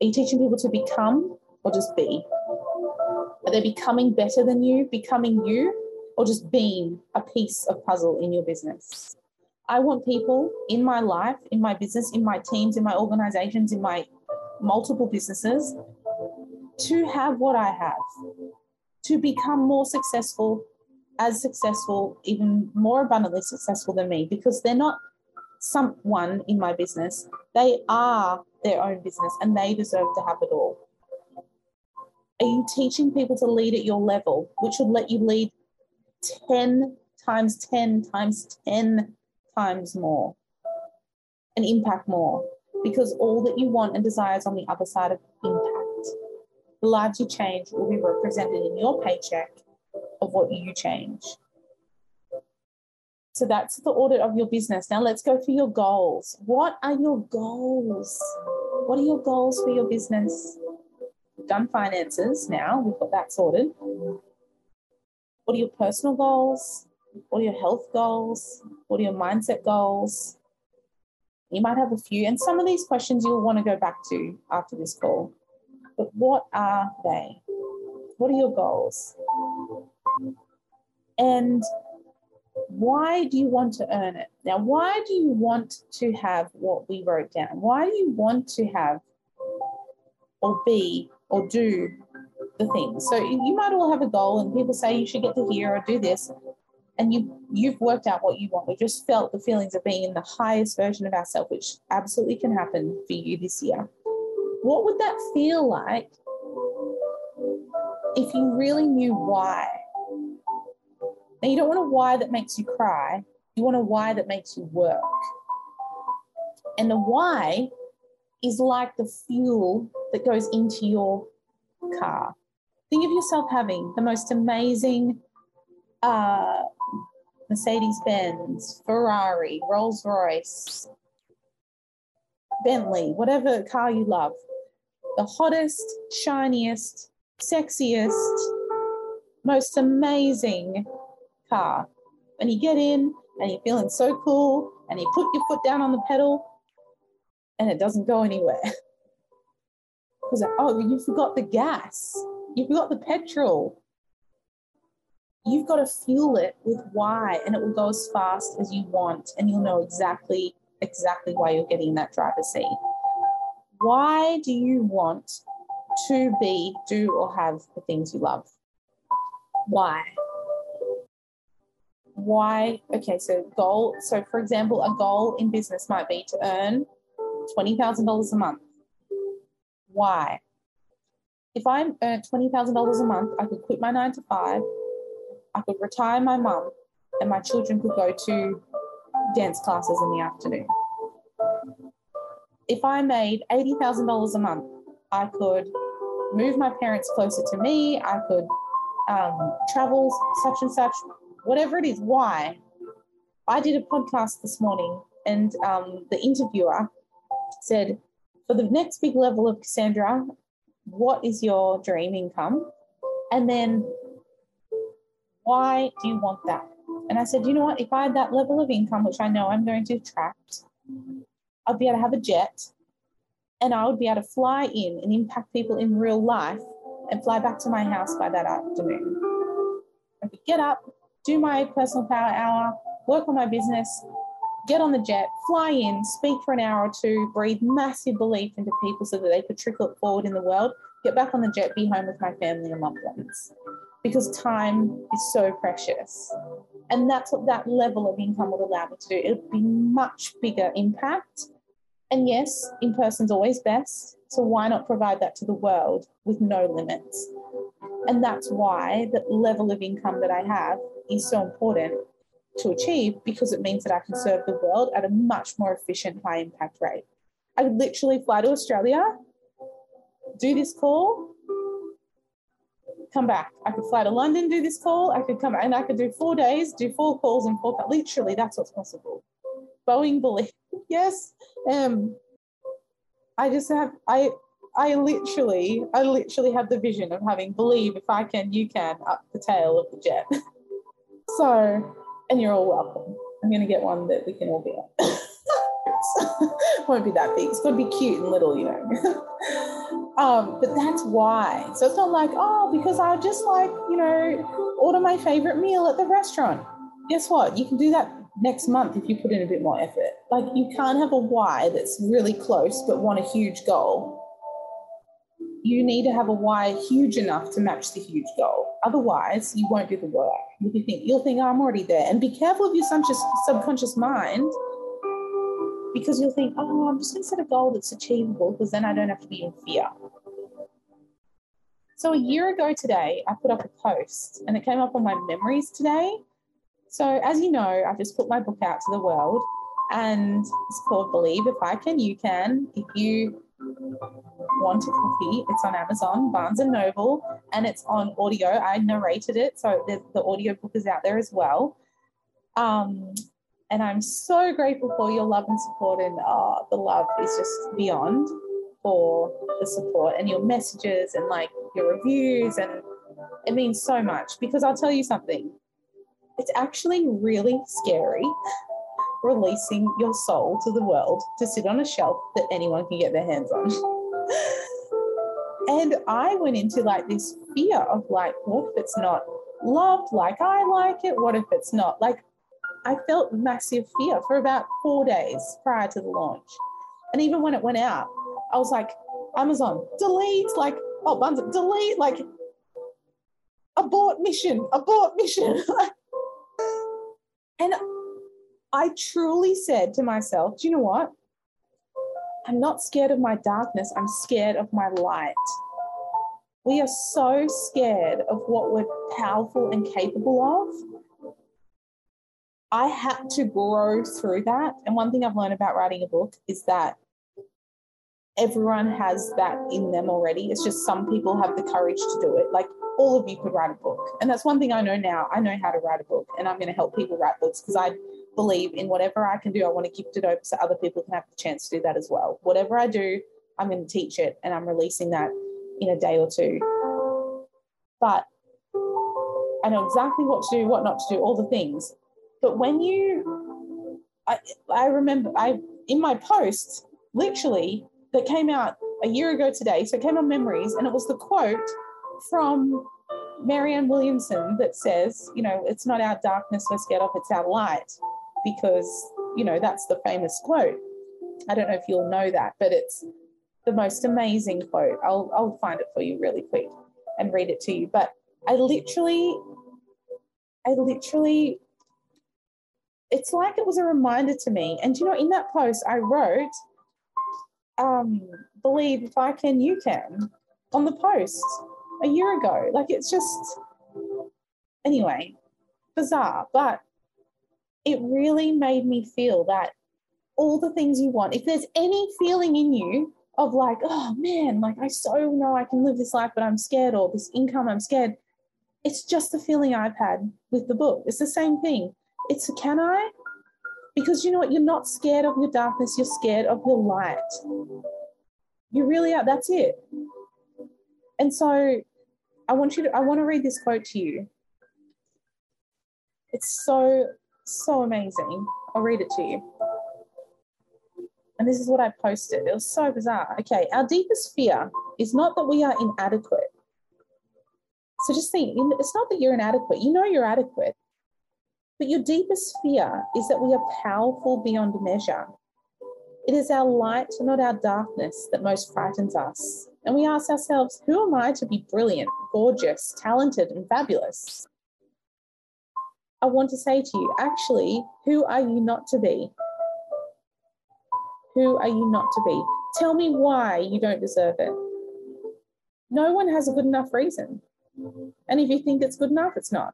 Are you teaching people to become or just be? Are they becoming better than you, becoming you, or just being a piece of puzzle in your business? I want people in my life, in my business, in my teams, in my organizations, in my multiple businesses to have what I have, to become more successful as successful, even more abundantly successful than me, because they're not someone in my business. They are their own business and they deserve to have it all. Are you teaching people to lead at your level, which would let you lead 10 times 10 times 10 times more and impact more? Because all that you want and desire is on the other side of impact. The lives you change will be represented in your paycheck of what you change. So that's the audit of your business. Now let's go for your goals. What are your goals? What are your goals for your business? We've done finances now, we've got that sorted. What are your personal goals? What are your health goals? What are your mindset goals? You might have a few, and some of these questions you'll want to go back to after this call. But what are they? What are your goals? And why do you want to earn it? Now, why do you want to have what we wrote down? Why do you want to have or be or do the things? So you might all have a goal, and people say you should get to here or do this, and you you've worked out what you want. We just felt the feelings of being in the highest version of ourselves, which absolutely can happen for you this year. What would that feel like if you really knew why? Now, you don't want a why that makes you cry. You want a why that makes you work. And the why is like the fuel that goes into your car. Think of yourself having the most amazing uh, Mercedes Benz, Ferrari, Rolls Royce, Bentley, whatever car you love, the hottest, shiniest, sexiest, most amazing car. And you get in and you're feeling so cool and you put your foot down on the pedal and it doesn't go anywhere. <laughs> Because, oh, you forgot the gas, you forgot the petrol. You've got to fuel it with why, and it will go as fast as you want, and you'll know exactly exactly why you're getting that driver's seat. Why do you want to be, do, or have the things you love? Why? Why? Okay, so goal. So, for example, a goal in business might be to earn $20,000 a month. Why? If I earned $20,000 a month, I could quit my nine to five, I could retire my mum, and my children could go to dance classes in the afternoon. If I made $80,000 a month, I could move my parents closer to me, I could um, travel such and such, whatever it is. Why? I did a podcast this morning, and um, the interviewer said, For the next big level of Cassandra, what is your dream income? And then why do you want that? And I said, you know what? If I had that level of income, which I know I'm going to attract, I'd be able to have a jet and I would be able to fly in and impact people in real life and fly back to my house by that afternoon. I could get up, do my personal power hour, work on my business, get on the jet, fly in, speak for an hour or two, breathe massive belief into people so that they could trickle it forward in the world, get back on the jet, be home with my family and loved ones. Because time is so precious. And that's what that level of income would allow me to do. It would be much bigger impact. And yes, in person's always best. So why not provide that to the world with no limits? And that's why the level of income that I have is so important to achieve because it means that I can serve the world at a much more efficient, high impact rate. I could literally fly to Australia, do this call, come back. I could fly to London, do this call, I could come and I could do four days, do four calls and four literally that's what's possible. Boeing believe <laughs> yes. Um I just have I I literally I literally have the vision of having believe if I can, you can up the tail of the jet. <laughs> so and you're all welcome. I'm going to get one that we can all be on. <laughs> Won't be that big. It's to be cute and little, you know. <laughs> um, but that's why. So it's not like, oh, because I just like, you know, order my favorite meal at the restaurant. Guess what? You can do that next month if you put in a bit more effort. Like you can't have a why that's really close but want a huge goal. You need to have a why huge enough to match the huge goal. Otherwise, you won't do the work. You think you'll think oh, I'm already there, and be careful of your subconscious mind because you'll think, oh, I'm just going to set a goal that's achievable because then I don't have to be in fear. So a year ago today, I put up a post and it came up on my memories today. So as you know, I've just put my book out to the world and it's called Believe If I Can, You Can. If you want a copy, it's on Amazon, Barnes and Noble, and it's on audio. I narrated it, so the, the audio book is out there as well. Um, and I'm so grateful for your love and support, and oh, the love is just beyond for the support and your messages and like your reviews, and it means so much because I'll tell you something. It's actually really scary releasing your soul to the world to sit on a shelf that anyone can get their hands on. and I went into like this fear of like, what if it's not loved like I like it? What if it's not? Like, I felt massive fear for about four days prior to the launch. And even when it went out, I was like, Amazon, delete, like, oh, Barnes, delete, like, abort mission, abort mission. <laughs> and I truly said to myself, do you know what? I'm not scared of my darkness, I'm scared of my light. We are so scared of what we're powerful and capable of. I had to grow through that. And one thing I've learned about writing a book is that everyone has that in them already. It's just some people have the courage to do it. Like all of you could write a book. And that's one thing I know now. I know how to write a book and I'm going to help people write books because I believe in whatever I can do, I want to gift it over so other people can have the chance to do that as well. Whatever I do, I'm going to teach it and I'm releasing that in a day or two. But I know exactly what to do, what not to do, all the things. But when you, I, I remember I in my post, literally, that came out a year ago today. So it came on memories, and it was the quote from Marianne Williamson that says, you know, it's not our darkness we're scared of, it's our light, because, you know, that's the famous quote. I don't know if you'll know that, but it's the most amazing quote. I'll, I'll find it for you really quick and read it to you. But I literally, I literally, it's like it was a reminder to me. And you know, in that post, I wrote, um, believe if I can, you can, on the post a year ago. Like it's just, anyway, bizarre, but it really made me feel that all the things you want, if there's any feeling in you of like, oh man, like I so know I can live this life, but I'm scared, or this income, I'm scared. It's just the feeling I've had with the book. It's the same thing. It's a can I? Because you know what? You're not scared of your darkness, you're scared of your light. You really are. That's it. And so I want you to, I want to read this quote to you. It's so, so amazing. I'll read it to you. And this is what I posted. It was so bizarre. Okay, our deepest fear is not that we are inadequate. So just think, it's not that you're inadequate. You know you're adequate. But your deepest fear is that we are powerful beyond measure. It is our light, not our darkness, that most frightens us. And we ask ourselves, who am I to be brilliant, gorgeous, talented, and fabulous? I want to say to you, actually, who are you not to be? Who are you not to be? Tell me why you don't deserve it. No one has a good enough reason. And if you think it's good enough, it's not.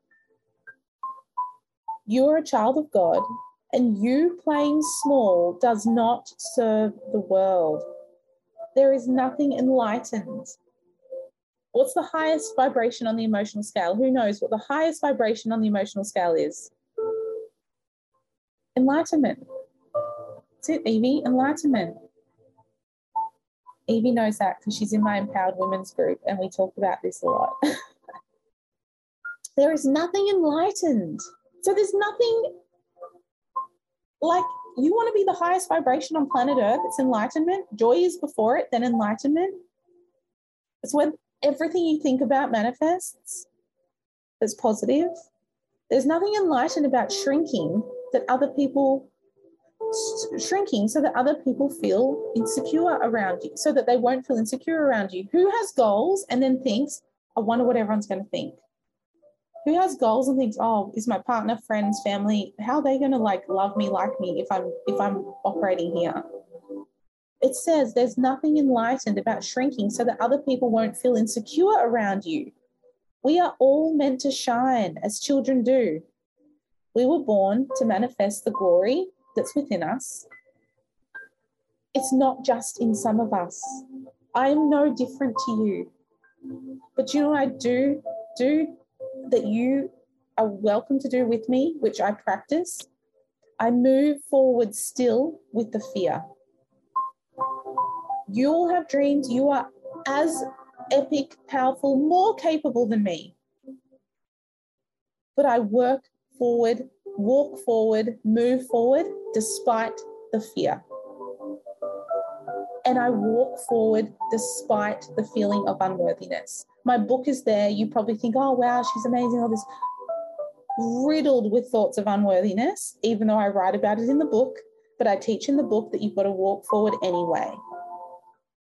You are a child of God, and you playing small does not serve the world. There is nothing enlightened. What's the highest vibration on the emotional scale? Who knows what the highest vibration on the emotional scale is? Enlightenment. That's it, Evie, enlightenment. Evie knows that because she's in my empowered women's group and we talk about this a lot. <laughs> there is nothing enlightened. So there's nothing like you want to be the highest vibration on planet Earth. It's enlightenment. Joy is before it, then enlightenment. It's when everything you think about manifests that's positive. There's nothing enlightened about shrinking that other people shrinking so that other people feel insecure around you, so that they won't feel insecure around you. Who has goals and then thinks, I wonder what everyone's going to think? Who has goals and thinks, oh, is my partner, friends, family, how are they going to like love me, like me if I'm if I'm operating here? It says there's nothing enlightened about shrinking so that other people won't feel insecure around you. We are all meant to shine as children do. We were born to manifest the glory that's within us. It's not just in some of us. I am no different to you. But you know what I do do that you are welcome to do with me, which I practice? I move forward still with the fear. You all have dreams. You are as epic, powerful, more capable than me. But I work forward, walk forward, move forward despite the fear. And I walk forward despite the feeling of unworthiness. My book is there. You probably think, oh, wow, she's amazing, all this riddled with thoughts of unworthiness, even though I write about it in the book. But I teach in the book that you've got to walk forward anyway.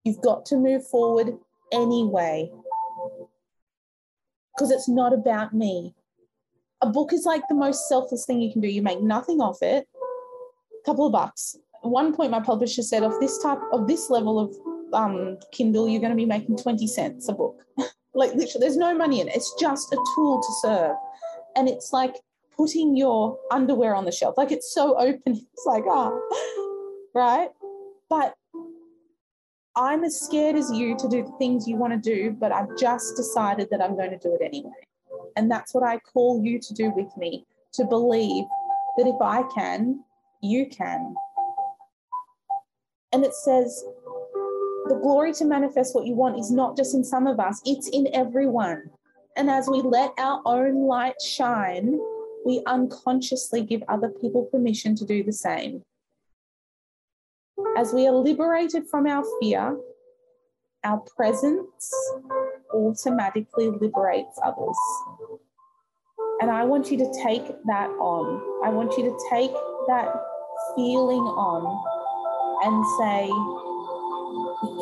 You've got to move forward anyway. Because it's not about me. A book is like the most selfless thing you can do. You make nothing off it, A couple of bucks. At one point, my publisher said, of this type of this level of um, Kindle, you're going to be making 20 cents a book. <laughs> like, literally, there's no money in it. It's just a tool to serve. And it's like putting your underwear on the shelf. Like, it's so open. <laughs> It's like, ah, oh. <laughs> right? But I'm as scared as you to do the things you want to do, but I've just decided that I'm going to do it anyway. And that's what I call you to do with me to believe that if I can, you can. And it says, the glory to manifest what you want is not just in some of us, it's in everyone. And as we let our own light shine, we unconsciously give other people permission to do the same. As we are liberated from our fear, our presence automatically liberates others. And I want you to take that on. I want you to take that feeling on and say,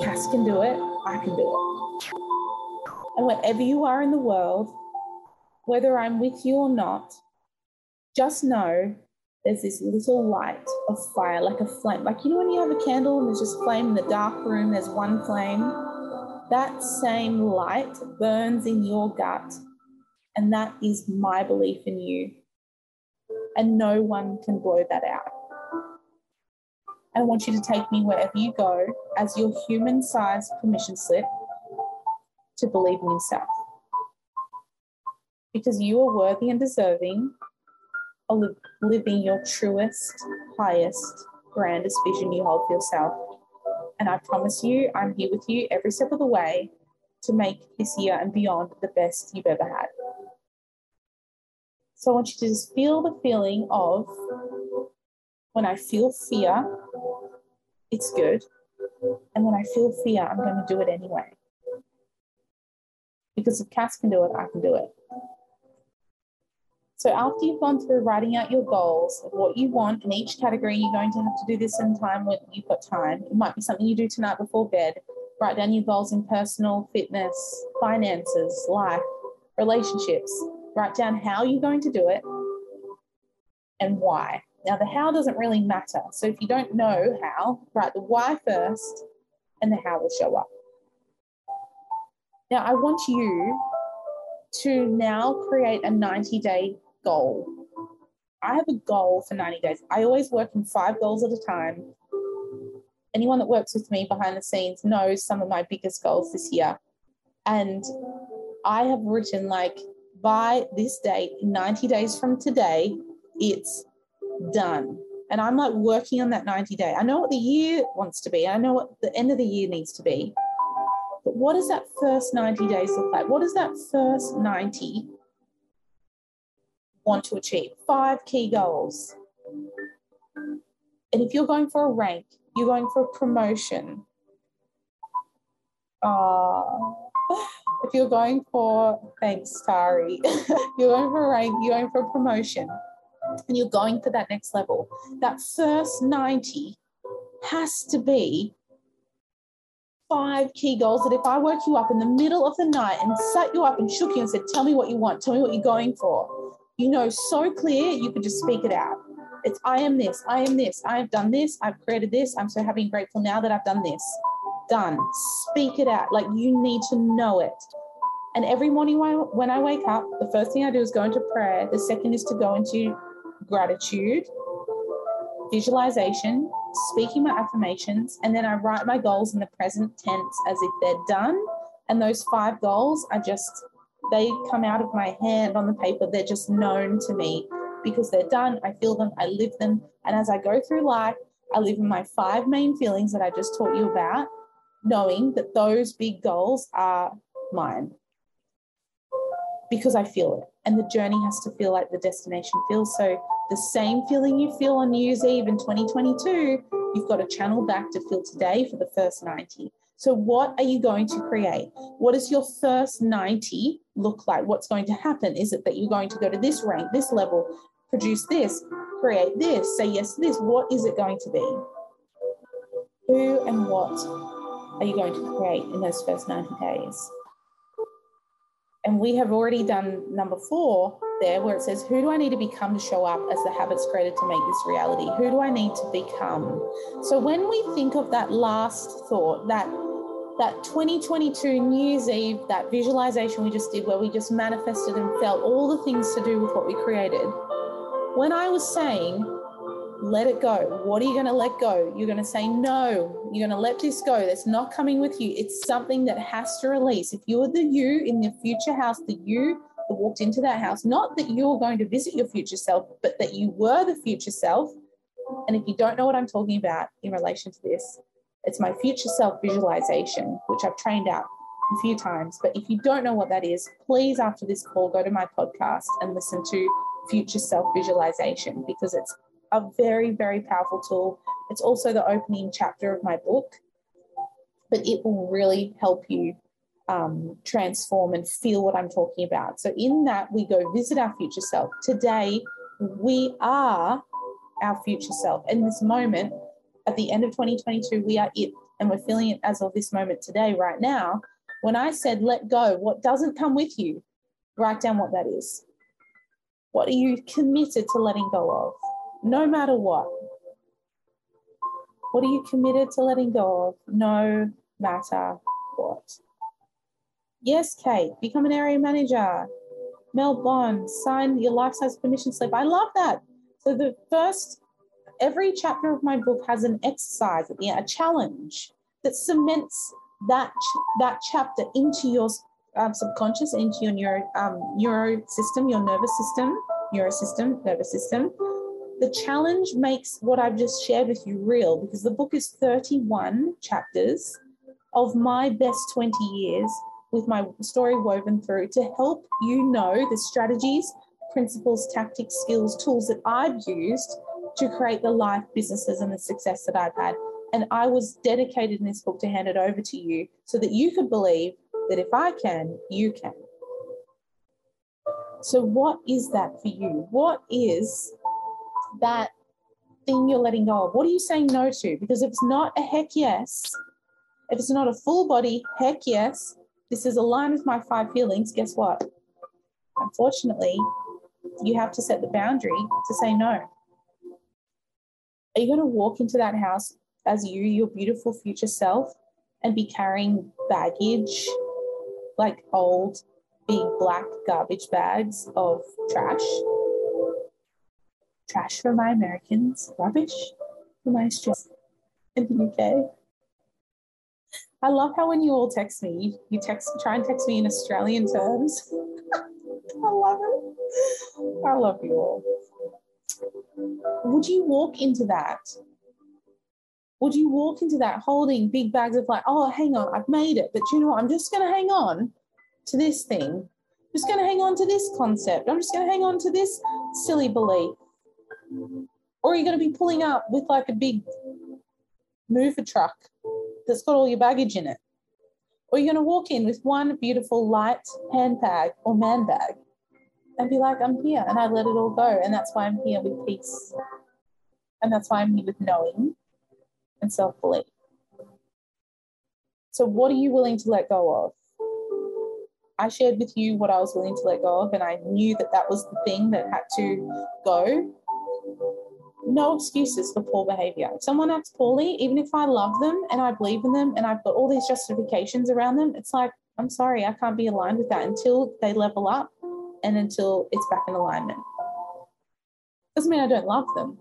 Cass can do it, I can do it. And wherever you are in the world, whether I'm with you or not, just know there's this little light of fire, like a flame. Like, you know, when you have a candle and there's just flame in the dark room, there's one flame? That same light burns in your gut. And that is my belief in you. And no one can blow that out. I want you to take me wherever you go as your human sized permission slip to believe in yourself. Because you are worthy and deserving living your truest, highest, grandest vision you hold for yourself. And I promise you, I'm here with you every step of the way to make this year and beyond the best you've ever had. So I want you to just feel the feeling of when I feel fear, it's good. And when I feel fear, I'm going to do it anyway. Because if Cass can do it, I can do it. So after you've gone through writing out your goals what you want in each category, you're going to have to do this in time when you've got time. It might be something you do tonight before bed. Write down your goals in personal, fitness, finances, life, relationships. Write down how you're going to do it and why. Now, the how doesn't really matter. So if you don't know how, write the why first and the how will show up. Now, I want you to now create a 90 day goal. I have a goal for 90 days. I always work in five goals at a time. Anyone that works with me behind the scenes knows some of my biggest goals this year. And I have written like by this date, 90 days from today, it's done. And I'm like working on that 90 day. I know what the year wants to be. I know what the end of the year needs to be. But what does that first 90 days look like? What does that first 90 want to achieve. Five key goals. And if you're going for a rank, you're going for a promotion. Uh, if you're going for, thanks, Tari, <laughs> you're going for a rank, you're going for a promotion, and you're going for that next level, that first 90 has to be five key goals that if I woke you up in the middle of the night and sat you up and shook you and said, Tell me what you want, tell me what you're going for, you know so clear you could just speak it out. It's I am this, I am this, I have done this, I've created this, I'm so happy and grateful now that I've done this. Done. Speak it out. Like you need to know it. And every morning when I wake up, the first thing I do is go into prayer. The second is to go into gratitude, visualization, speaking my affirmations, and then I write my goals in the present tense as if they're done. And those five goals are just they come out of my hand on the paper. They're just known to me because they're done. I feel them, I live them. And as I go through life, I live in my five main feelings that I just taught you about, knowing that those big goals are mine because I feel it. And the journey has to feel like the destination feels. So the same feeling you feel on New Year's Eve in 2022, you've got to channel back to feel today for the first 90. So, what are you going to create? What does your first 90 look like? What's going to happen? Is it that you're going to go to this rank, this level, produce this, create this, say yes to this? What is it going to be? Who and what are you going to create in those first 90 days? And we have already done number four there, where it says, Who do I need to become to show up as the habits created to make this reality? Who do I need to become? So when we think of that last thought, that that 2022 New Year's Eve, that visualization we just did, where we just manifested and felt all the things to do with what we created. When I was saying, let it go. What are you going to let go? You're going to say, no, you're going to let this go. That's not coming with you. It's something that has to release. If you're the you in the future house, the you that walked into that house, not that you're going to visit your future self, but that you were the future self. And if you don't know what I'm talking about in relation to this, it's my future self visualization, which I've trained out a few times. But if you don't know what that is, please, after this call, go to my podcast and listen to future self visualization because it's a very, very powerful tool. It's also the opening chapter of my book, but it will really help you um, transform and feel what I'm talking about. So, in that, we go visit our future self. Today, we are our future self. In this moment, at the end of 2022, we are it, and we're feeling it as of this moment today, right now. When I said let go, what doesn't come with you, write down what that is. What are you committed to letting go of? no matter what. What are you committed to letting go of, no matter what? Yes, Kate, become an area manager. Mel Bond, sign your life size permission slip. I love that. So, the first, every chapter of my book has an exercise a challenge that cements that, that chapter into your um, subconscious, into your neuro, um, neuro system, your nervous system, neurosystem, nervous system. The challenge makes what I've just shared with you real because the book is 31 chapters of my best 20 years with my story woven through to help you know the strategies, principles, tactics, skills, tools that I've used to create the life, businesses, and the success that I've had. And I was dedicated in this book to hand it over to you so that you could believe that if I can, you can. So, what is that for you? What is that thing you're letting go of? What are you saying no to? Because if it's not a heck yes, if it's not a full body heck yes, this is aligned with my five feelings, guess what? Unfortunately, you have to set the boundary to say no. Are you going to walk into that house as you, your beautiful future self, and be carrying baggage like old, big black garbage bags of trash? trash for my Americans, rubbish for my Australians in the UK. I love how when you all text me, you text try and text me in Australian terms. <laughs> I love it. I love you all. Would you walk into that? Would you walk into that holding big bags of like, oh, hang on, I've made it, but you know what? I'm just going to hang on to this thing. I'm just going to hang on to this concept. I'm just going to hang on to this silly belief. Or are you going to be pulling up with like a big mover truck that's got all your baggage in it? Or are you're going to walk in with one beautiful light handbag or man bag and be like, I'm here and I let it all go. And that's why I'm here with peace. And that's why I'm here with knowing and self belief. So, what are you willing to let go of? I shared with you what I was willing to let go of, and I knew that that was the thing that had to go no excuses for poor behavior. If someone acts poorly, even if I love them and I believe in them and I've got all these justifications around them, it's like, I'm sorry, I can't be aligned with that until they level up and until it's back in alignment. Doesn't mean I don't love them,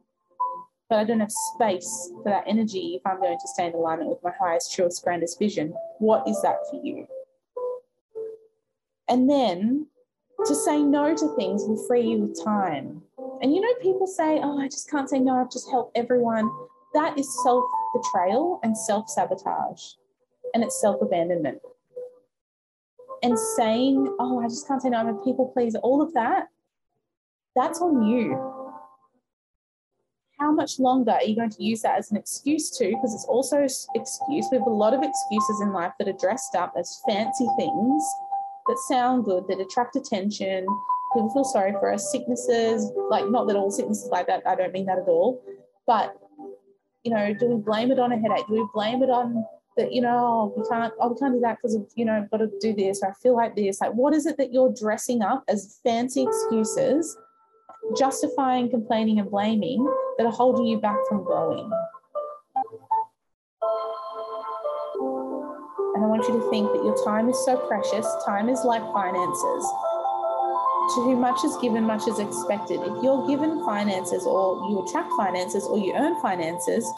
but I don't have space for that energy if I'm going to stay in alignment with my highest, truest, grandest vision. What is that for you? And then to say no to things will free you with time and you know, people say, oh, I just can't say no, I've just helped everyone. That is self betrayal and self sabotage, and it's self abandonment. And saying, oh, I just can't say no, I'm a people pleaser, all of that, that's on you. How much longer are you going to use that as an excuse to? Because it's also excuse. We have a lot of excuses in life that are dressed up as fancy things that sound good, that attract attention, people feel sorry for us. Sicknesses, like not that all sicknesses like that, I don't mean that at all. But, you know, do we blame it on a headache? Do we blame it on that, you know, oh, we can't, oh, we can't do that because of, you know, I've got to do this, or I feel like this. Like, what is it that you're dressing up as fancy excuses, justifying, complaining, and blaming that are holding you back from growing? And I want you to think that your time is so precious. Time is like finances to whom much is given, much is expected. If you're given finances or you attract finances or you earn finances,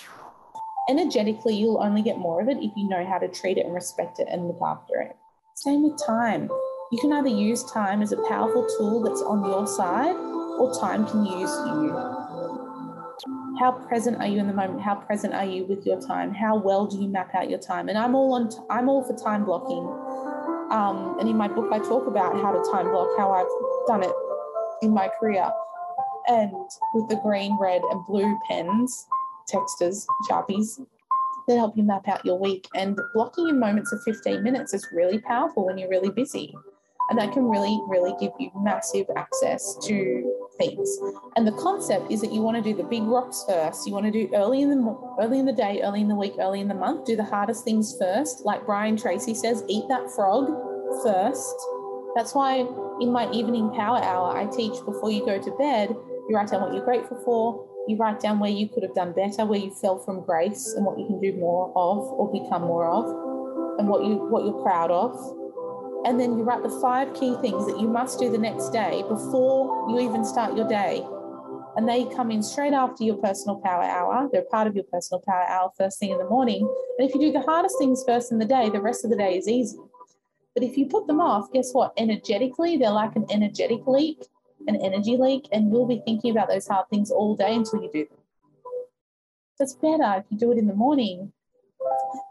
energetically you'll only get more of it if you know how to treat it and respect it and look after it. Same with time. You can either use time as a powerful tool that's on your side, or time can use you. How present are you in the moment? How present are you with your time? How well do you map out your time? And I'm all on. T- I'm all for time blocking. Um, and in my book, I talk about how to time block, how I've done it in my career, and with the green, red, and blue pens, texters, sharpies, that help you map out your week. And blocking in moments of 15 minutes is really powerful when you're really busy. And that can really, really give you massive access to things. And the concept is that you want to do the big rocks first. You want to do early in the early in the day, early in the week, early in the month. Do the hardest things first. Like Brian Tracy says, eat that frog first. That's why in my evening power hour, I teach before you go to bed, you write down what you're grateful for, you write down where you could have done better, where you fell from grace and what you can do more of or become more of, and what you what you're proud of. And then you write the five key things that you must do the next day before you even start your day. And they come in straight after your personal power hour. They're part of your personal power hour first thing in the morning. And if you do the hardest things first in the day, the rest of the day is easy. But if you put them off, guess what? Energetically, they're like an energetic leak an energy leak, and you'll be thinking about those hard things all day until you do them. It's better if you do it in the morning.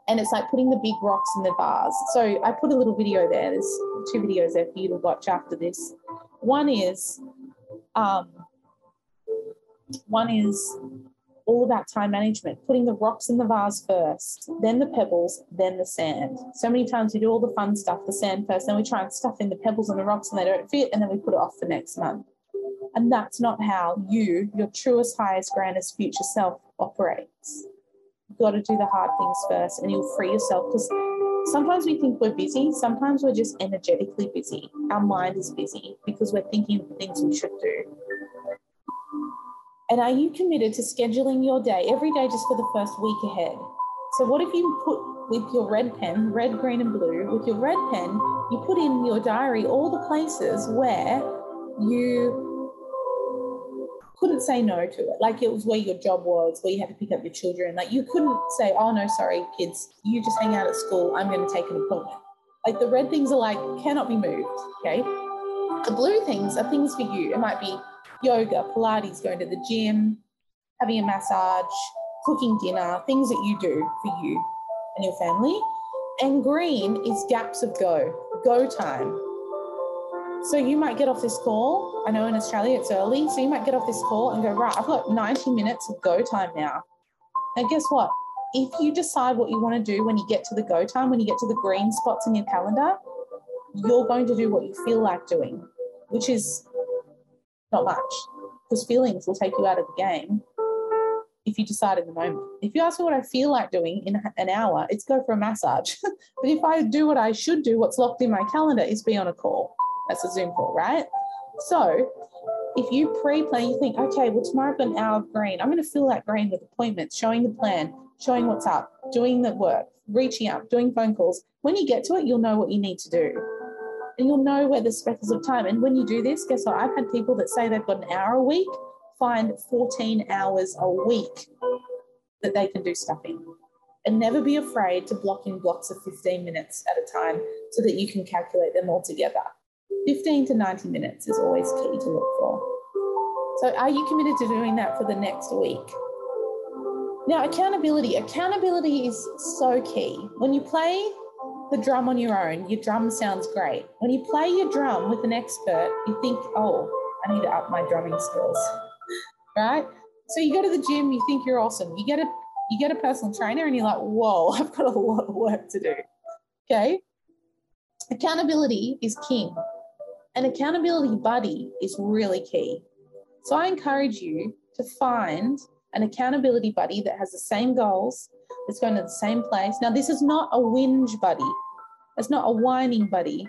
And it's like putting the big rocks in the bars. So I put a little video there. There's two videos there for you to watch after this. One is, um, one is all about time management, putting the rocks in the vase first, then the pebbles, then the sand. So many times we do all the fun stuff, the sand first, then we try and stuff in the pebbles and the rocks and they don't fit, and then we put it off for next month. And that's not how you, your truest, highest, grandest future self, operates. You've got to do the hard things first and you'll free yourself because sometimes we think we're busy, sometimes we're just energetically busy. Our mind is busy because we're thinking of things we should do. And are you committed to scheduling your day every day just for the first week ahead? So, what if you put with your red pen, red, green, and blue, with your red pen, you put in your diary all the places where you couldn't say no to it. Like it was where your job was, where you had to pick up your children. Like you couldn't say, oh, no, sorry, kids, you just hang out at school. I'm going to take an appointment. Like the red things are like, cannot be moved. Okay. The blue things are things for you. It might be yoga, Pilates, going to the gym, having a massage, cooking dinner, things that you do for you and your family. And green is gaps of go, go time. So you might get off this call. I know in Australia it's early. So you might get off this call and go, right, I've got 90 minutes of go time now. And guess what? If you decide what you want to do when you get to the go time, when you get to the green spots in your calendar, you're going to do what you feel like doing, which is not much, because feelings will take you out of the game if you decide in the moment. If you ask me what I feel like doing in an hour, it's go for a massage. <laughs> but if I do what I should do, what's locked in my calendar is be on a call. That's a Zoom call, right? So if you pre-plan, you think, okay, well, tomorrow I've got an hour of green. I'm going to fill that green with appointments, showing the plan, showing what's up, doing the work, reaching out, doing phone calls. When you get to it, you'll know what you need to do you'll know where the speckles of time. And when you do this, guess what? I've had people that say they've got an hour a week find 14 hours a week that they can do stuff in. And never be afraid to block in blocks of 15 minutes at a time so that you can calculate them all together. 15 to 90 minutes is always key to look for. So, are you committed to doing that for the next week? Now, accountability. Accountability is so key. When you play the drum on your own, your drum sounds great. When you play your drum with an expert, you think, oh, I need to up my drumming skills, right? So you go to the gym, you think you're awesome. You get a you get a personal trainer, and you're like, whoa, <laughs> I've got a lot of work to do. Okay, accountability is king. An accountability buddy is really key. So I encourage you to find an accountability buddy that has the same goals, that's going to the same place. Now, this is not a whinge buddy, it's not a whining buddy.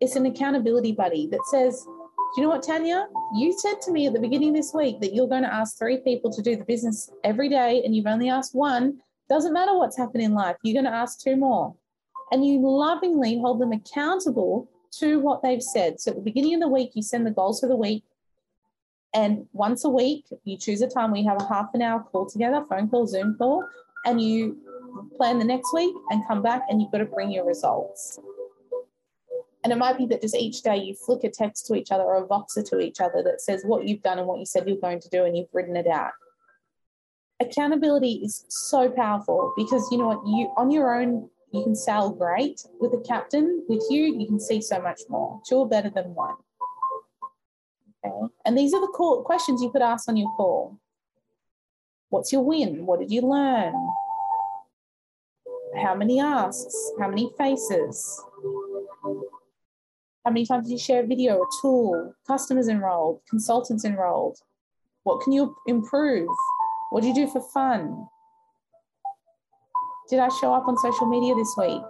It's an accountability buddy that says, Do you know what, Tanya? You said to me at the beginning this week that you're going to ask three people to do the business every day, and you've only asked one. Doesn't matter what's happened in life, you're going to ask two more. And you lovingly hold them accountable to what they've said. So at the beginning of the week, you send the goals for the week. And once a week, you choose a time you have a half an hour call together, phone call, Zoom call, and you plan the next week and come back and you've got to bring your results. And it might be that just each day you flick a text to each other or a Voxer to each other that says what you've done and what you said you're going to do and you've written it out. Accountability is so powerful because you know what, you on your own you can sail great. With a captain, with you, you can see so much more. Two are better than one. Okay. And these are the call, questions you could ask on your call. What's your win? What did you learn? How many asks? How many faces? How many times did you share a video, a tool, customers enrolled, consultants enrolled? What can you improve? What do you do for fun? Did I show up on social media this week?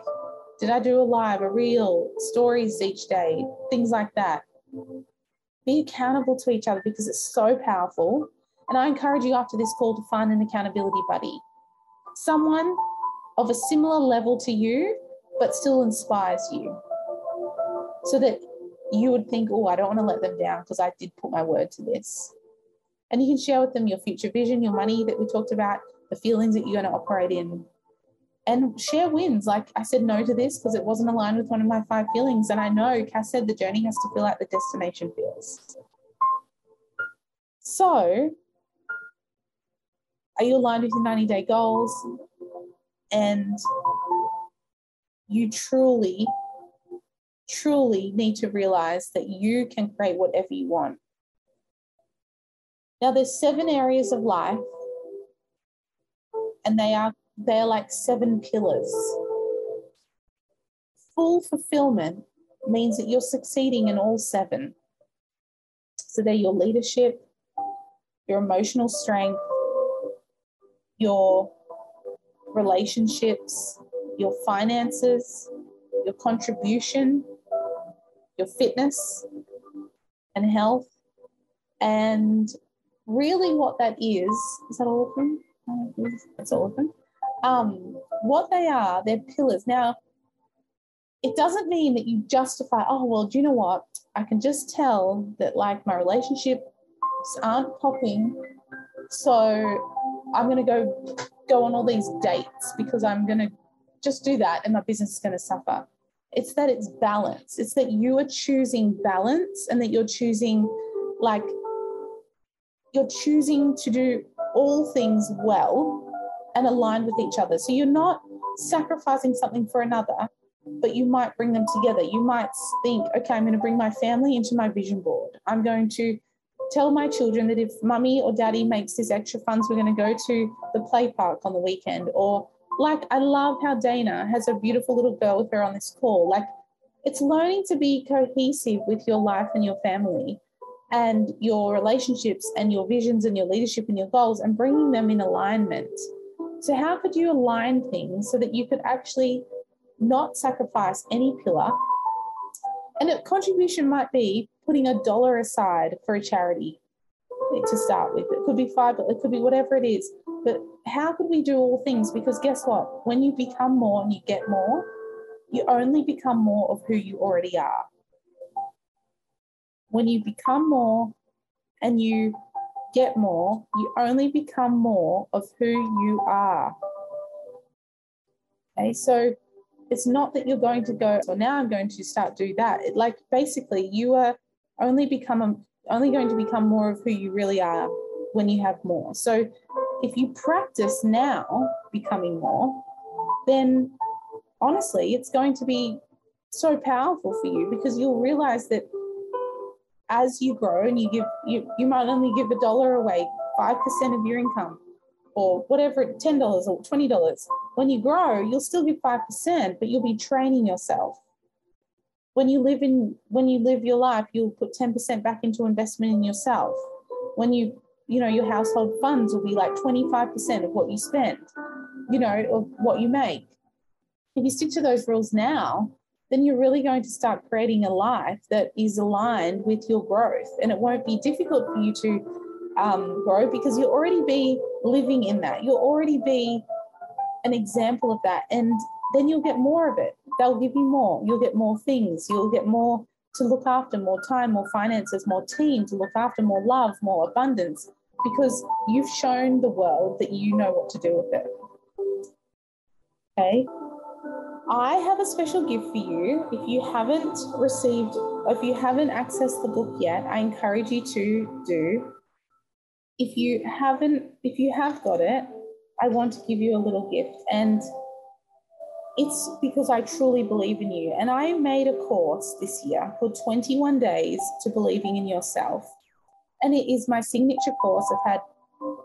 Did I do a live, a reel, stories each day, things like that? Be accountable to each other because it's so powerful. And I encourage you after this call to find an accountability buddy. Someone of a similar level to you, but still inspires you. So that you would think, oh, I don't want to let them down because I did put my word to this. And you can share with them your future vision, your money that we talked about, the feelings that you're going to operate in, and share wins. Like I said no to this because it wasn't aligned with one of my five feelings. And I know Cass said the journey has to feel like the destination feels. So, are you aligned with your 90 day goals? And you truly, truly need to realize that you can create whatever you want. Now, there's seven areas of life, and they are they're like seven pillars. Full fulfillment means that you're succeeding in all seven. So they're your leadership, your emotional strength, your relationships, your finances, your contribution, your fitness and health. And really, what that is is that all of them? That's all of them um, what they are, they're pillars. Now, it doesn't mean that you justify, oh, well, do you know what? I can just tell that like my relationships aren't popping. So I'm going to go go on all these dates because I'm going to just do that and my business is going to suffer. It's that it's balance. It's that you are choosing balance and that you're choosing like you're choosing to do all things well and aligned with each other. So you're not sacrificing something for another, but you might bring them together. You might think, okay, I'm going to bring my family into my vision board. I'm going to tell my children that if mummy or daddy makes this extra funds, we're going to go to the play park on the weekend. Or like, I love how Dana has a beautiful little girl with her on this call. Like, it's learning to be cohesive with your life and your family and your relationships and your visions and your leadership and your goals and bringing them in alignment so, how could you align things so that you could actually not sacrifice any pillar? And a contribution might be putting a dollar aside for a charity to start with. It could be five, it could be whatever it is. But how could we do all things? Because guess what? When you become more and you get more, you only become more of who you already are. When you become more and you get more, you only become more of who you are. Okay, so it's not that you're going to go, so now I'm going to start do that. It, like basically, you are only become only going to become more of who you really are when you have more. So if you practice now becoming more, then honestly, it's going to be so powerful for you because you'll realize that as you grow and you give you you might only give a dollar away, five percent of your income, or whatever, ten dollars or twenty dollars. When you grow, you'll still give five percent, but you'll be training yourself. When you live in when you live your life, you'll put ten percent back into investment in yourself. When you you know your household funds will be like 25% of what you spend you know of what you make if you stick to those rules now then you're really going to start creating a life that is aligned with your growth. And it won't be difficult for you to um, grow because you'll already be living in that. You'll already be an example of that. And then you'll get more of it. They'll give you more. You'll get more things. You'll get more to look after, more time, more finances, more team to look after, more love, more abundance, because you've shown the world that you know what to do with it. Okay. I have a special gift for you. If you haven't received, if you haven't accessed the book yet, I encourage you to do. If you haven't, if you have got it, I want to give you a little gift. And it's because I truly believe in you. And I made a course this year called 21 Days to Believing in Yourself. And it is my signature course. I've had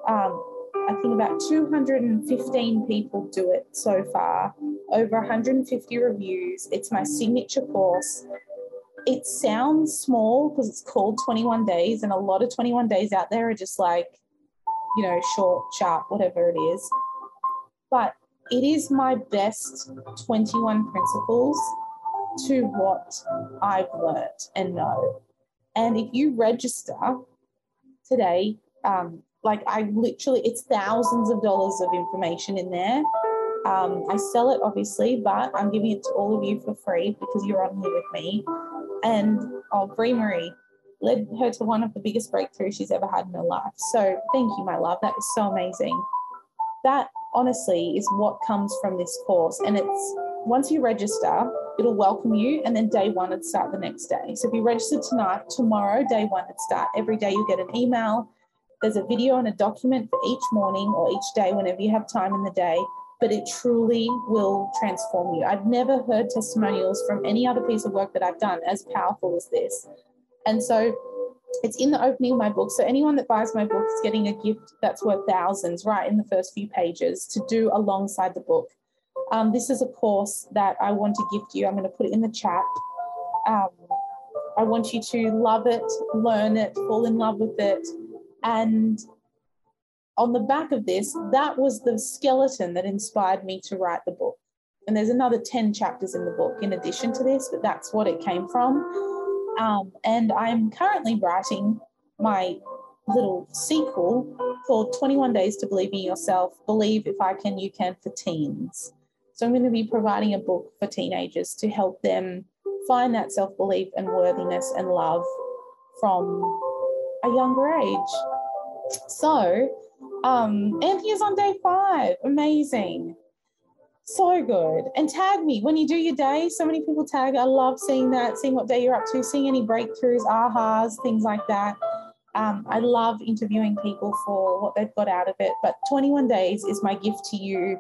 um, I think about 215 people do it so far, over 150 reviews. It's my signature course. It sounds small because it's called 21 days, and a lot of 21 days out there are just like, you know, short, sharp, whatever it is. But it is my best 21 principles to what I've learned and know. And if you register today, um, like I literally, it's thousands of dollars of information in there. Um, I sell it obviously, but I'm giving it to all of you for free because you're on here with me. And oh, Brie Marie led her to one of the biggest breakthroughs she's ever had in her life. So thank you, my love. That is so amazing. That honestly is what comes from this course. And it's once you register, it'll welcome you, and then day one it'd start the next day. So if you register tonight, tomorrow, day one it'd start. Every day you get an email there's a video and a document for each morning or each day, whenever you have time in the day, but it truly will transform you. I've never heard testimonials from any other piece of work that I've done as powerful as this. And so it's in the opening of my book. So anyone that buys my book is getting a gift that's worth thousands right in the first few pages to do alongside the book. Um, this is a course that I want to gift you. I'm going to put it in the chat. Um, I want you to love it, learn it, fall in love with it, and on the back of this, that was the skeleton that inspired me to write the book. And there's another 10 chapters in the book in addition to this, but that's what it came from. Um, and I'm currently writing my little sequel called 21 Days to Believe in Yourself Believe If I Can, You Can for Teens. So I'm going to be providing a book for teenagers to help them find that self belief and worthiness and love from a younger age. So, um, Anthony's on day five. Amazing. So good. And tag me when you do your day. So many people tag. I love seeing that, seeing what day you're up to, seeing any breakthroughs, ahas, things like that. Um, I love interviewing people for what they've got out of it. But 21 days is my gift to you.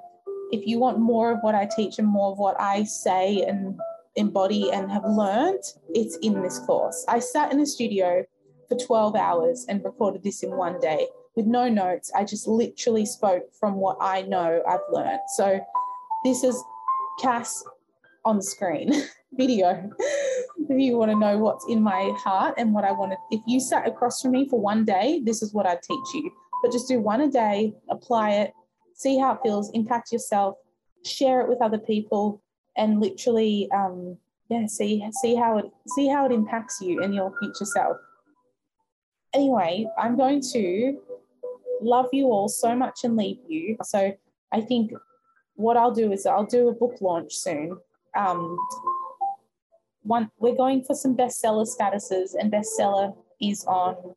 If you want more of what I teach and more of what I say and embody and have learned, it's in this course. I sat in a studio for 12 hours and recorded this in one day with no notes. I just literally spoke from what I know I've learned. So this is Cass on screen <laughs> video. if you want to know what's in my heart and what I want to, if you sat across from me for one day, this is what I'd teach you. But just do one a day, apply it, see how it feels, impact yourself, share it with other people, and literally, um, yeah, see see how it see how it impacts you and your future self anyway, I'm going to love you all so much and leave you. So I think what I'll do is I'll do a book launch soon. Um, one, we're going for some bestseller statuses, and bestseller is on.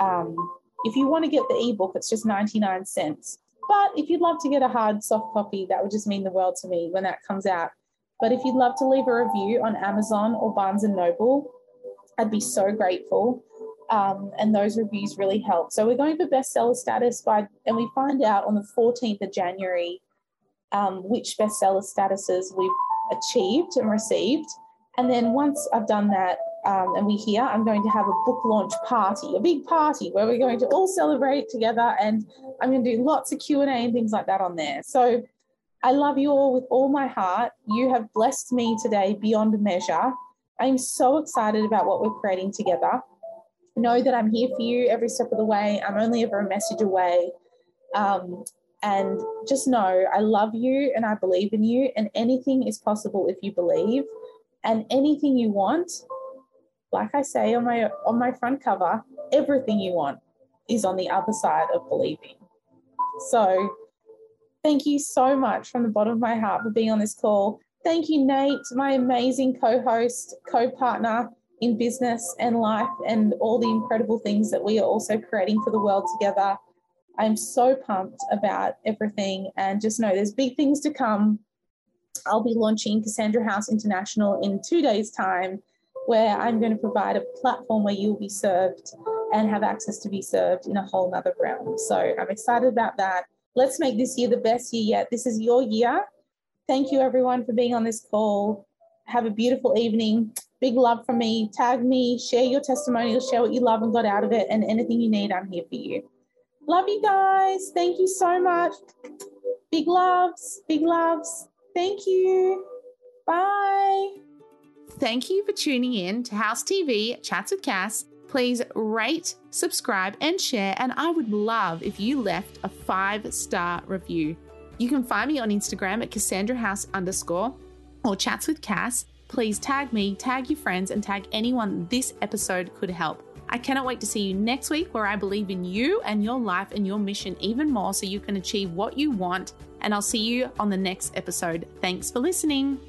Um, if you want to get the ebook, it's just 99 cents. But if you'd love to get a hard soft copy, that would just mean the world to me when that comes out. But if you'd love to leave a review on Amazon or Barnes and Noble, I'd be so grateful um, and those reviews really help. So we're going for bestseller status by, and we find out on the 14th of January um, which bestseller statuses we've achieved and received. And then once I've done that, um, and we hear, I'm going to have a book launch party, a big party where we're going to all celebrate together, and I'm going to do lots of Q and A and things like that on there. So I love you all with all my heart. You have blessed me today beyond measure. I'm so excited about what we're creating together know that I'm here for you every step of the way. I'm only ever a message away. Um, and just know I love you and I believe in you, and anything is possible if you believe. And anything you want, like I say on my on my front cover, everything you want is on the other side of believing. So Thank you so much from the bottom of my heart for being on this call. Thank you, Nate, my amazing co host, co partner in business and life, and all the incredible things that we are also creating for the world together. I'm so pumped about everything and just know there's big things to come. I'll be launching Cassandra House International in two days' time, where I'm going to provide a platform where you'll be served and have access to be served in a whole nother realm. So I'm excited about that. Let's make this year the best year yet. This is your year. Thank you, everyone, for being on this call. Have a beautiful evening. Big love from me. Tag me, share your testimonials, share what you love and got out of it, and anything you need, I'm here for you. Love you guys. Thank you so much. Big loves, big loves. Thank you. Bye. Thank you for tuning in to House TV Chats with Cass. Please rate, subscribe, and share. And I would love if you left a five star review. You can find me on Instagram at Cassandra House underscore or Chats with Cass. Please tag me, tag your friends, and tag anyone this episode could help. I cannot wait to see you next week where I believe in you and your life and your mission even more so you can achieve what you want. And I'll see you on the next episode. Thanks for listening.